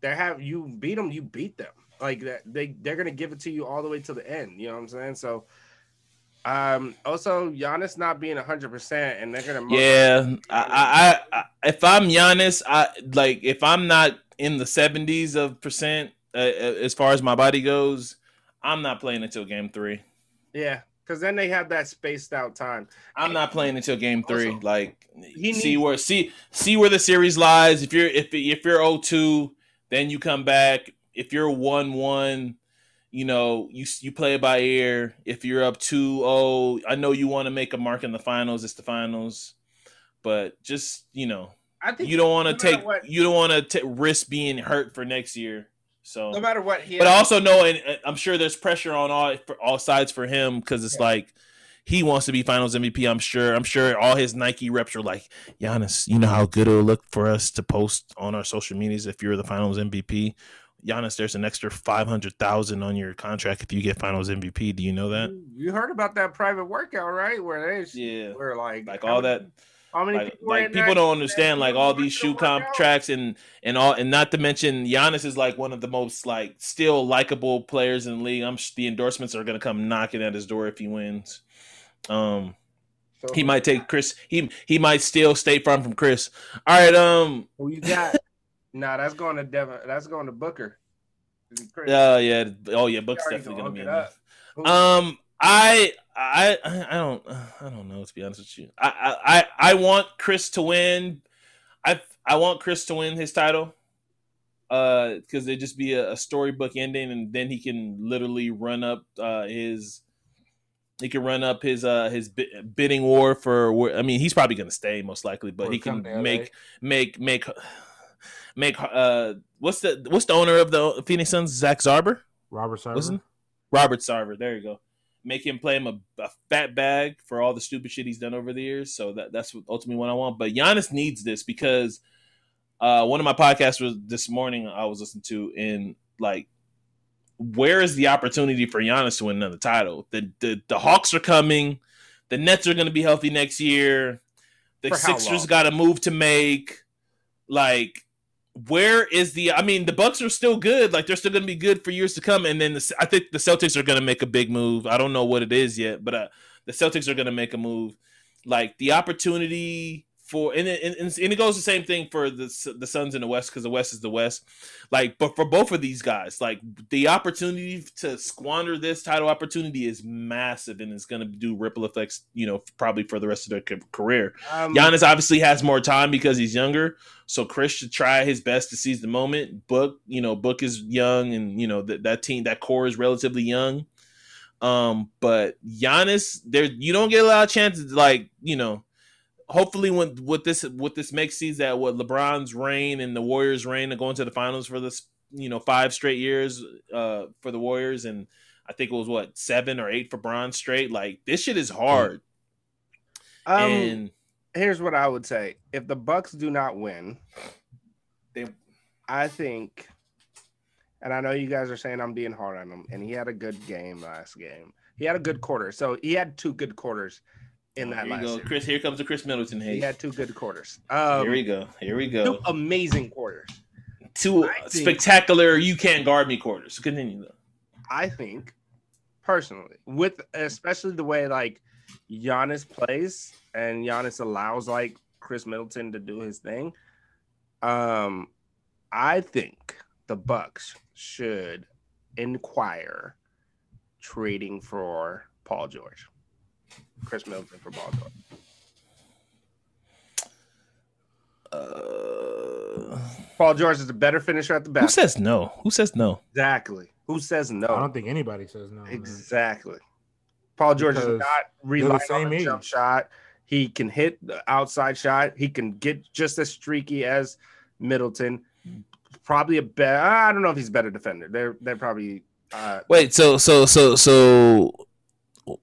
They have you beat them, you beat them. Like that, they they're gonna give it to you all the way to the end. You know what I'm saying? So. Um. Also, Giannis not being hundred percent, and they're gonna Yeah, I, I, I, if I'm Giannis, I like if I'm not in the 70s of percent uh, as far as my body goes, I'm not playing until game three. Yeah, because then they have that spaced out time. I'm not playing until game three. Also, like see where see see where the series lies. If you're if if you're 0-2, then you come back. If you're 1-1, you know, you you play it by ear. If you're up 2-0, I know you want to make a mark in the finals. It's the finals. But just, you know, I think you don't want to take what- you don't want to risk being hurt for next year. So no matter what he. but I also knowing I'm sure there's pressure on all for all sides for him because it's Yeah. like he wants to be Finals MVP. I'm sure. I'm sure all his Nike reps are like, Giannis, you know how good it'll look for us to post on our social medias if you're the Finals MVP. Giannis, there's an extra five hundred thousand on your contract if you get Finals MVP. Do you know that? You- heard about that private workout, right? Where they Yeah. were like Like all that How many like, people, like people don't understand like all these shoe contracts and and all and not to mention Giannis is like one of the most like still likable players in the league. I'm the endorsements are gonna come knocking at his door if he wins. Um, So he might take Chris. He he might steal State Farm from Chris. All right. Um. Who you got? nah, that's going to Devin. That's going to Booker. Chris, Uh. Yeah. Oh yeah. Book's definitely gonna gonna be in there. Um, I, I, I don't, I don't know to be honest with you. I, I, I want Chris to win. I, I want Chris to win his title. Uh, because it'd just be a, a storybook ending, and then he can literally run up uh his. He can run up his uh his bidding war for. I mean, he's probably gonna stay most likely, but Or he can make make make make uh what's the what's the owner of the Phoenix Suns? Zach Zarber. Robert Sarver. Robert Sarver. There you go. Make him play him a, a fat bag for all the stupid shit he's done over the years. So that that's ultimately what I want. But Giannis needs this because uh, one of my podcasts was this morning I was listening to in like where is the opportunity for Giannis to win another title? The the, the Hawks are coming. The Nets are going to be healthy next year. The Sixers long? got a move to make. Like where is the i mean the bucks are still good. Like they're still going to be good for years to come. And then the, i think the celtics are going to make a big move. I don't know what it is yet but uh, the celtics are going to make a move. Like the opportunity for and it, and, and it goes the same thing for the the suns in the west because the west is the west like but for both of these guys like the opportunity to squander this title opportunity is massive and it's going to do ripple effects you know probably for the rest of their career um, Giannis obviously has more time because he's younger, so Chris should try his best to seize the moment. Book, you know, Book is young, and you know that that team, that core is relatively young. Um, but Giannis, there you don't get a lot of chances. Like you know, hopefully when with this with this makes sees that what LeBron's reign and the Warriors' reign to go into the finals for this you know five straight years uh for the Warriors, and I think it was what seven or eight for Bron straight. Like this shit is hard, um, and here's what I would say: if the Bucks do not win, They- I think, and I know you guys are saying I'm being hard on him, and he had a good game last game. He had a good quarter, so he had two good quarters in that here last. go, series. Chris. Here comes the Chris Middleton hate. He had two good quarters. Um, here we go. Here we go. two amazing quarters. Two I think- spectacular. You can't guard me quarters. Continue though. I think personally, with especially the way like Giannis plays and Giannis allows like Chris Middleton to do his thing. Um, I think the Bucks should inquire trading for Paul George, Chris Middleton for Paul George. Uh, Paul George is a better finisher at the back. who says no? Who says no? Exactly. Who says no? I don't think anybody says no. man. Exactly. Paul George is not relying on same a age. jump shot. He can hit the outside shot. He can get just as streaky as Middleton. Probably a better. I don't know if he's a better defender. They're they're probably. Uh, Wait, so so so so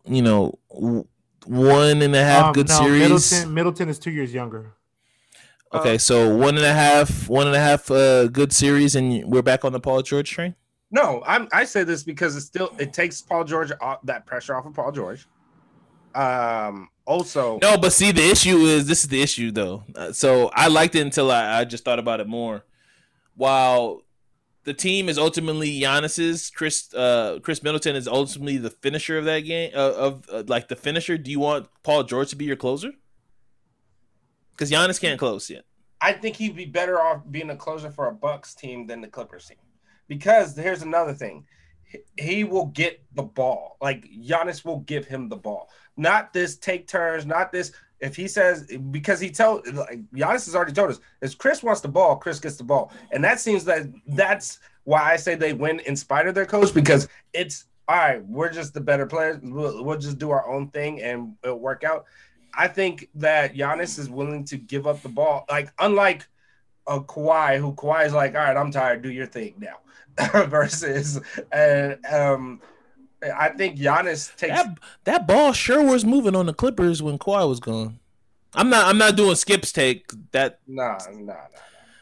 you know w- one and a half Um, good no, series. Middleton, Middleton is two years younger. Okay, so one and a half, one and a half uh, good series, and we're back on the Paul George train. no, I'm I say this because it still it takes Paul George off that pressure off of Paul George. Um. Also, No, but see, the issue is this is the issue though. Uh, so I liked it until I, I just thought about it more. While the team is ultimately Giannis's, Chris uh, Chris Middleton is ultimately the finisher of that game uh, of uh, like the finisher. Do you want Paul George to be your closer? Because Giannis can't close yet. I think he'd be better off being a closer for a Bucks team than the Clippers team. Because here's another thing. He- He will get the ball. Like Giannis will give him the ball. Not this take turns, not this if he says because he told like Giannis has already told us if Chris wants the ball, Chris gets the ball. And that seems that that's why I say they win in spite of their coach because it's all right, we're just the better players. We'll, we'll just do our own thing and it'll work out. I think that Giannis is willing to give up the ball. Like unlike a Kawhi, who Kawhi is like, all right, I'm tired, do your thing now. Versus and um I think Giannis takes That that ball sure was moving on the Clippers when Kawhi was gone. I'm not. I'm not doing Skip's take. That nah, nah, nah.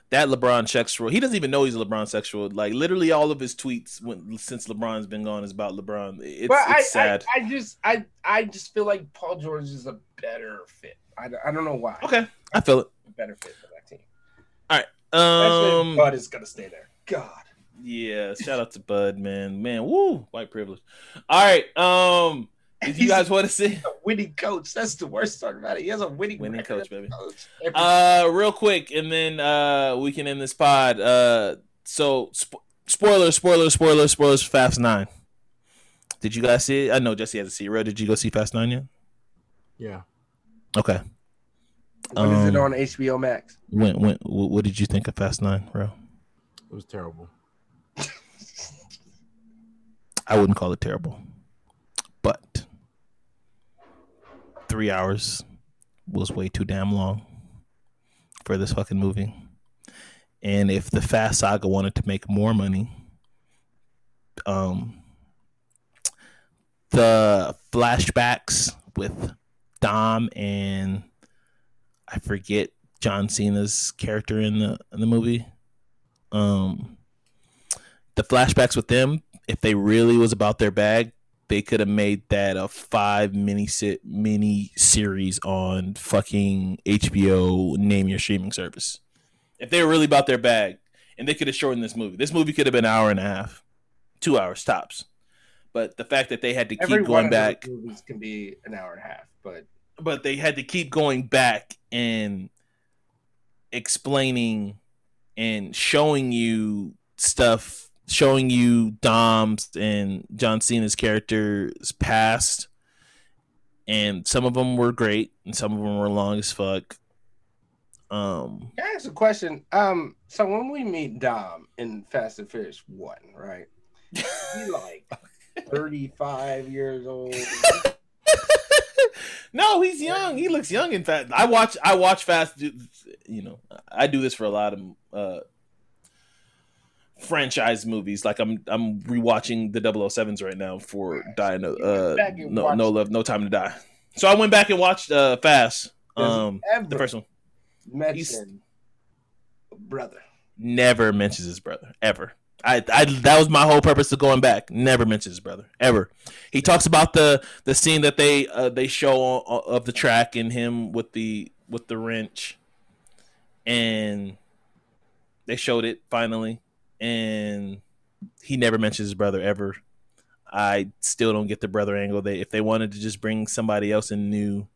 that LeBron sexual. He doesn't even know he's a LeBron sexual. Like literally, all of his tweets when, since LeBron's been gone is about LeBron. It's, but I, it's sad. I, I just I I just feel like Paul George is a better fit. I, I don't know why. okay, I feel it. Better fit for that team. Especially Um, if Bud is gonna stay there. God. Yeah. Shout out to Bud, man. Man, woo, white privilege. All right. Um, did you guys want to see? a winning coach. That's the worst part about it. He has a winning, Winning coach, as baby. coach. Uh, real quick, and then uh, we can end this pod. Uh, so sp- spoiler, spoiler, spoiler, spoilers. for Fast Nine. Did you guys see it? I know Jesse has a see. Ro, did you go see Fast Nine yet? Yeah. Okay. when is it um, on HBO Max? When, when, what did you think of Fast Nine, Ro? It was terrible. I wouldn't call it terrible, but three hours was way too damn long for this fucking movie. And if the Fast Saga wanted to make more money, um, the flashbacks with Dom and I forget John Cena's character in the in the movie. Um, the flashbacks with them, if they really was about their bag, they could have made that a five mini si- mini series on fucking HBO. Name your streaming service. If they were really about their bag, and they could have shortened this movie. This movie could have been an hour and a half, two hours tops. But the fact that they had to keep Every one going back, movies can be an hour and a half, but but they had to keep going back and explaining and showing you stuff, showing you Dom's and John Cena's characters past. And some of them were great, and some of them were long as fuck. Um, Can I ask a question? Um, so when we meet Dom in Fast and Furious One, right? He like thirty-five years old. no, he's young. He looks young. In fact, I watch. I watch Fast. You know, I do this for a lot of uh, franchise movies. Like I'm, I'm rewatching the 007s right now for Die No, uh, no, no Love, No Time to Die. So I went back and watched uh, Fast. Um, the first one mention brother. never mentions his brother ever. I, I that was my whole purpose of going back. Never mentions his brother ever. He talks about the the scene that they uh, they show on, of the track and him with the with the wrench, and they showed it finally, and he never mentions his brother ever. I still don't get the brother angle. They if they wanted to just bring somebody else in new,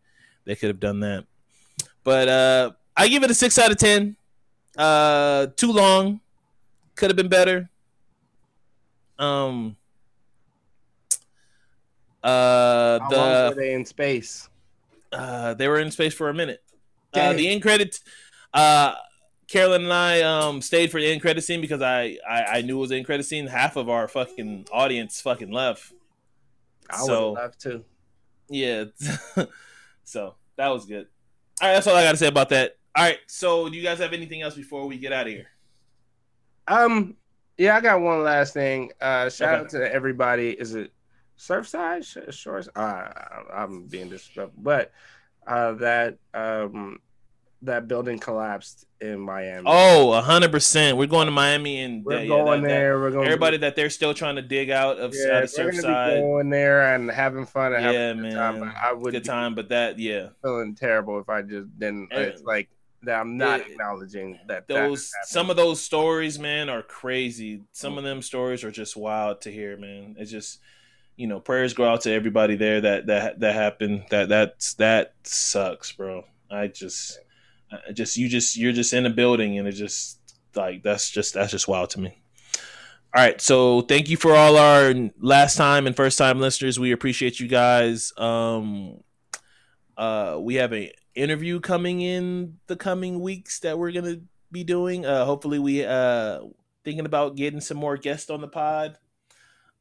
they could have done that. But uh I give it a six out of ten. Uh, too long. Could have been better. Um. Uh, How long were they in space? uh, they were in space for a minute. Uh, the end credits. Uh, Carolyn and I um stayed for the end credit scene because I, I I knew it was the end credit scene. Half of our fucking audience fucking left. I would So- have left too. Yeah. so that was good. All right, that's all I got to say about that. All right, so do you guys have anything else before we get out of here? Um, yeah, I got one last thing. Uh, shout Okay. out to everybody. Is it Surfside? Sh- Shores? Uh, I'm being disrespectful, but uh, that um, that building collapsed in Miami. Oh, hundred percent. We're going to Miami and we're yeah, yeah, going that- that- there. we're going. everybody that they're still trying to dig out of, yeah, out of we're be going there and having fun and having Yeah, time. man. But I would Good time, but that yeah, feeling terrible if I just didn't. Eh, It's like that. I'm not eh, acknowledging that. those that some of those stories, man, are crazy. Some of them stories are just wild to hear, man. It's just you know, prayers go out to everybody there that that that happened. That that's that sucks, bro. I just I just you just you're just in a building and it just like that's just that's just wild to me. All right, so thank you for all our last time and first time listeners. We appreciate you guys. Um, uh, we have a interview coming in the coming weeks that we're gonna be doing. Uh, hopefully, we uh thinking about getting some more guests on the pod.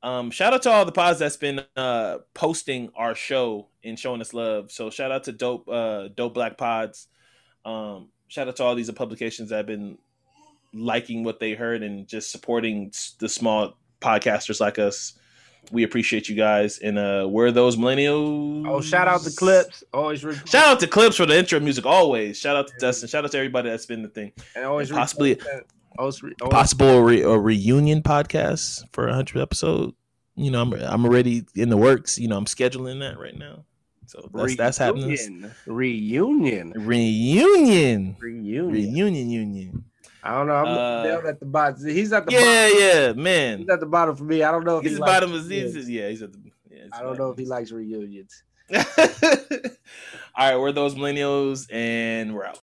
Um, shout out to all the pods that's been uh posting our show and showing us love. So shout out to dope uh dope black pods. Um, shout out to all these publications that have been liking what they heard and just supporting the small podcasters like us. We appreciate you guys. And uh, we're those millennials. Oh, shout out to Clips. Always re- Shout out to Clips for the intro music always. Shout out to Dustin. Shout out to everybody that's been the thing. and always possibly- repost- always, re- always Possible re- a reunion podcast for a hundred episode. You know, I'm I'm already in the works. You know, I'm scheduling that right now. So that's that's happening. Reunion. Reunion. Reunion. Reunion. Union. I don't know. I'm Uh, down at the bottom. He's at the Yeah, bottom. yeah, man. He's at the bottom for me. I don't know if He's he the bottom of reunions. yeah, he's at the. Yeah, I don't know if he likes reunions. All right, we're those millennials, and we're out.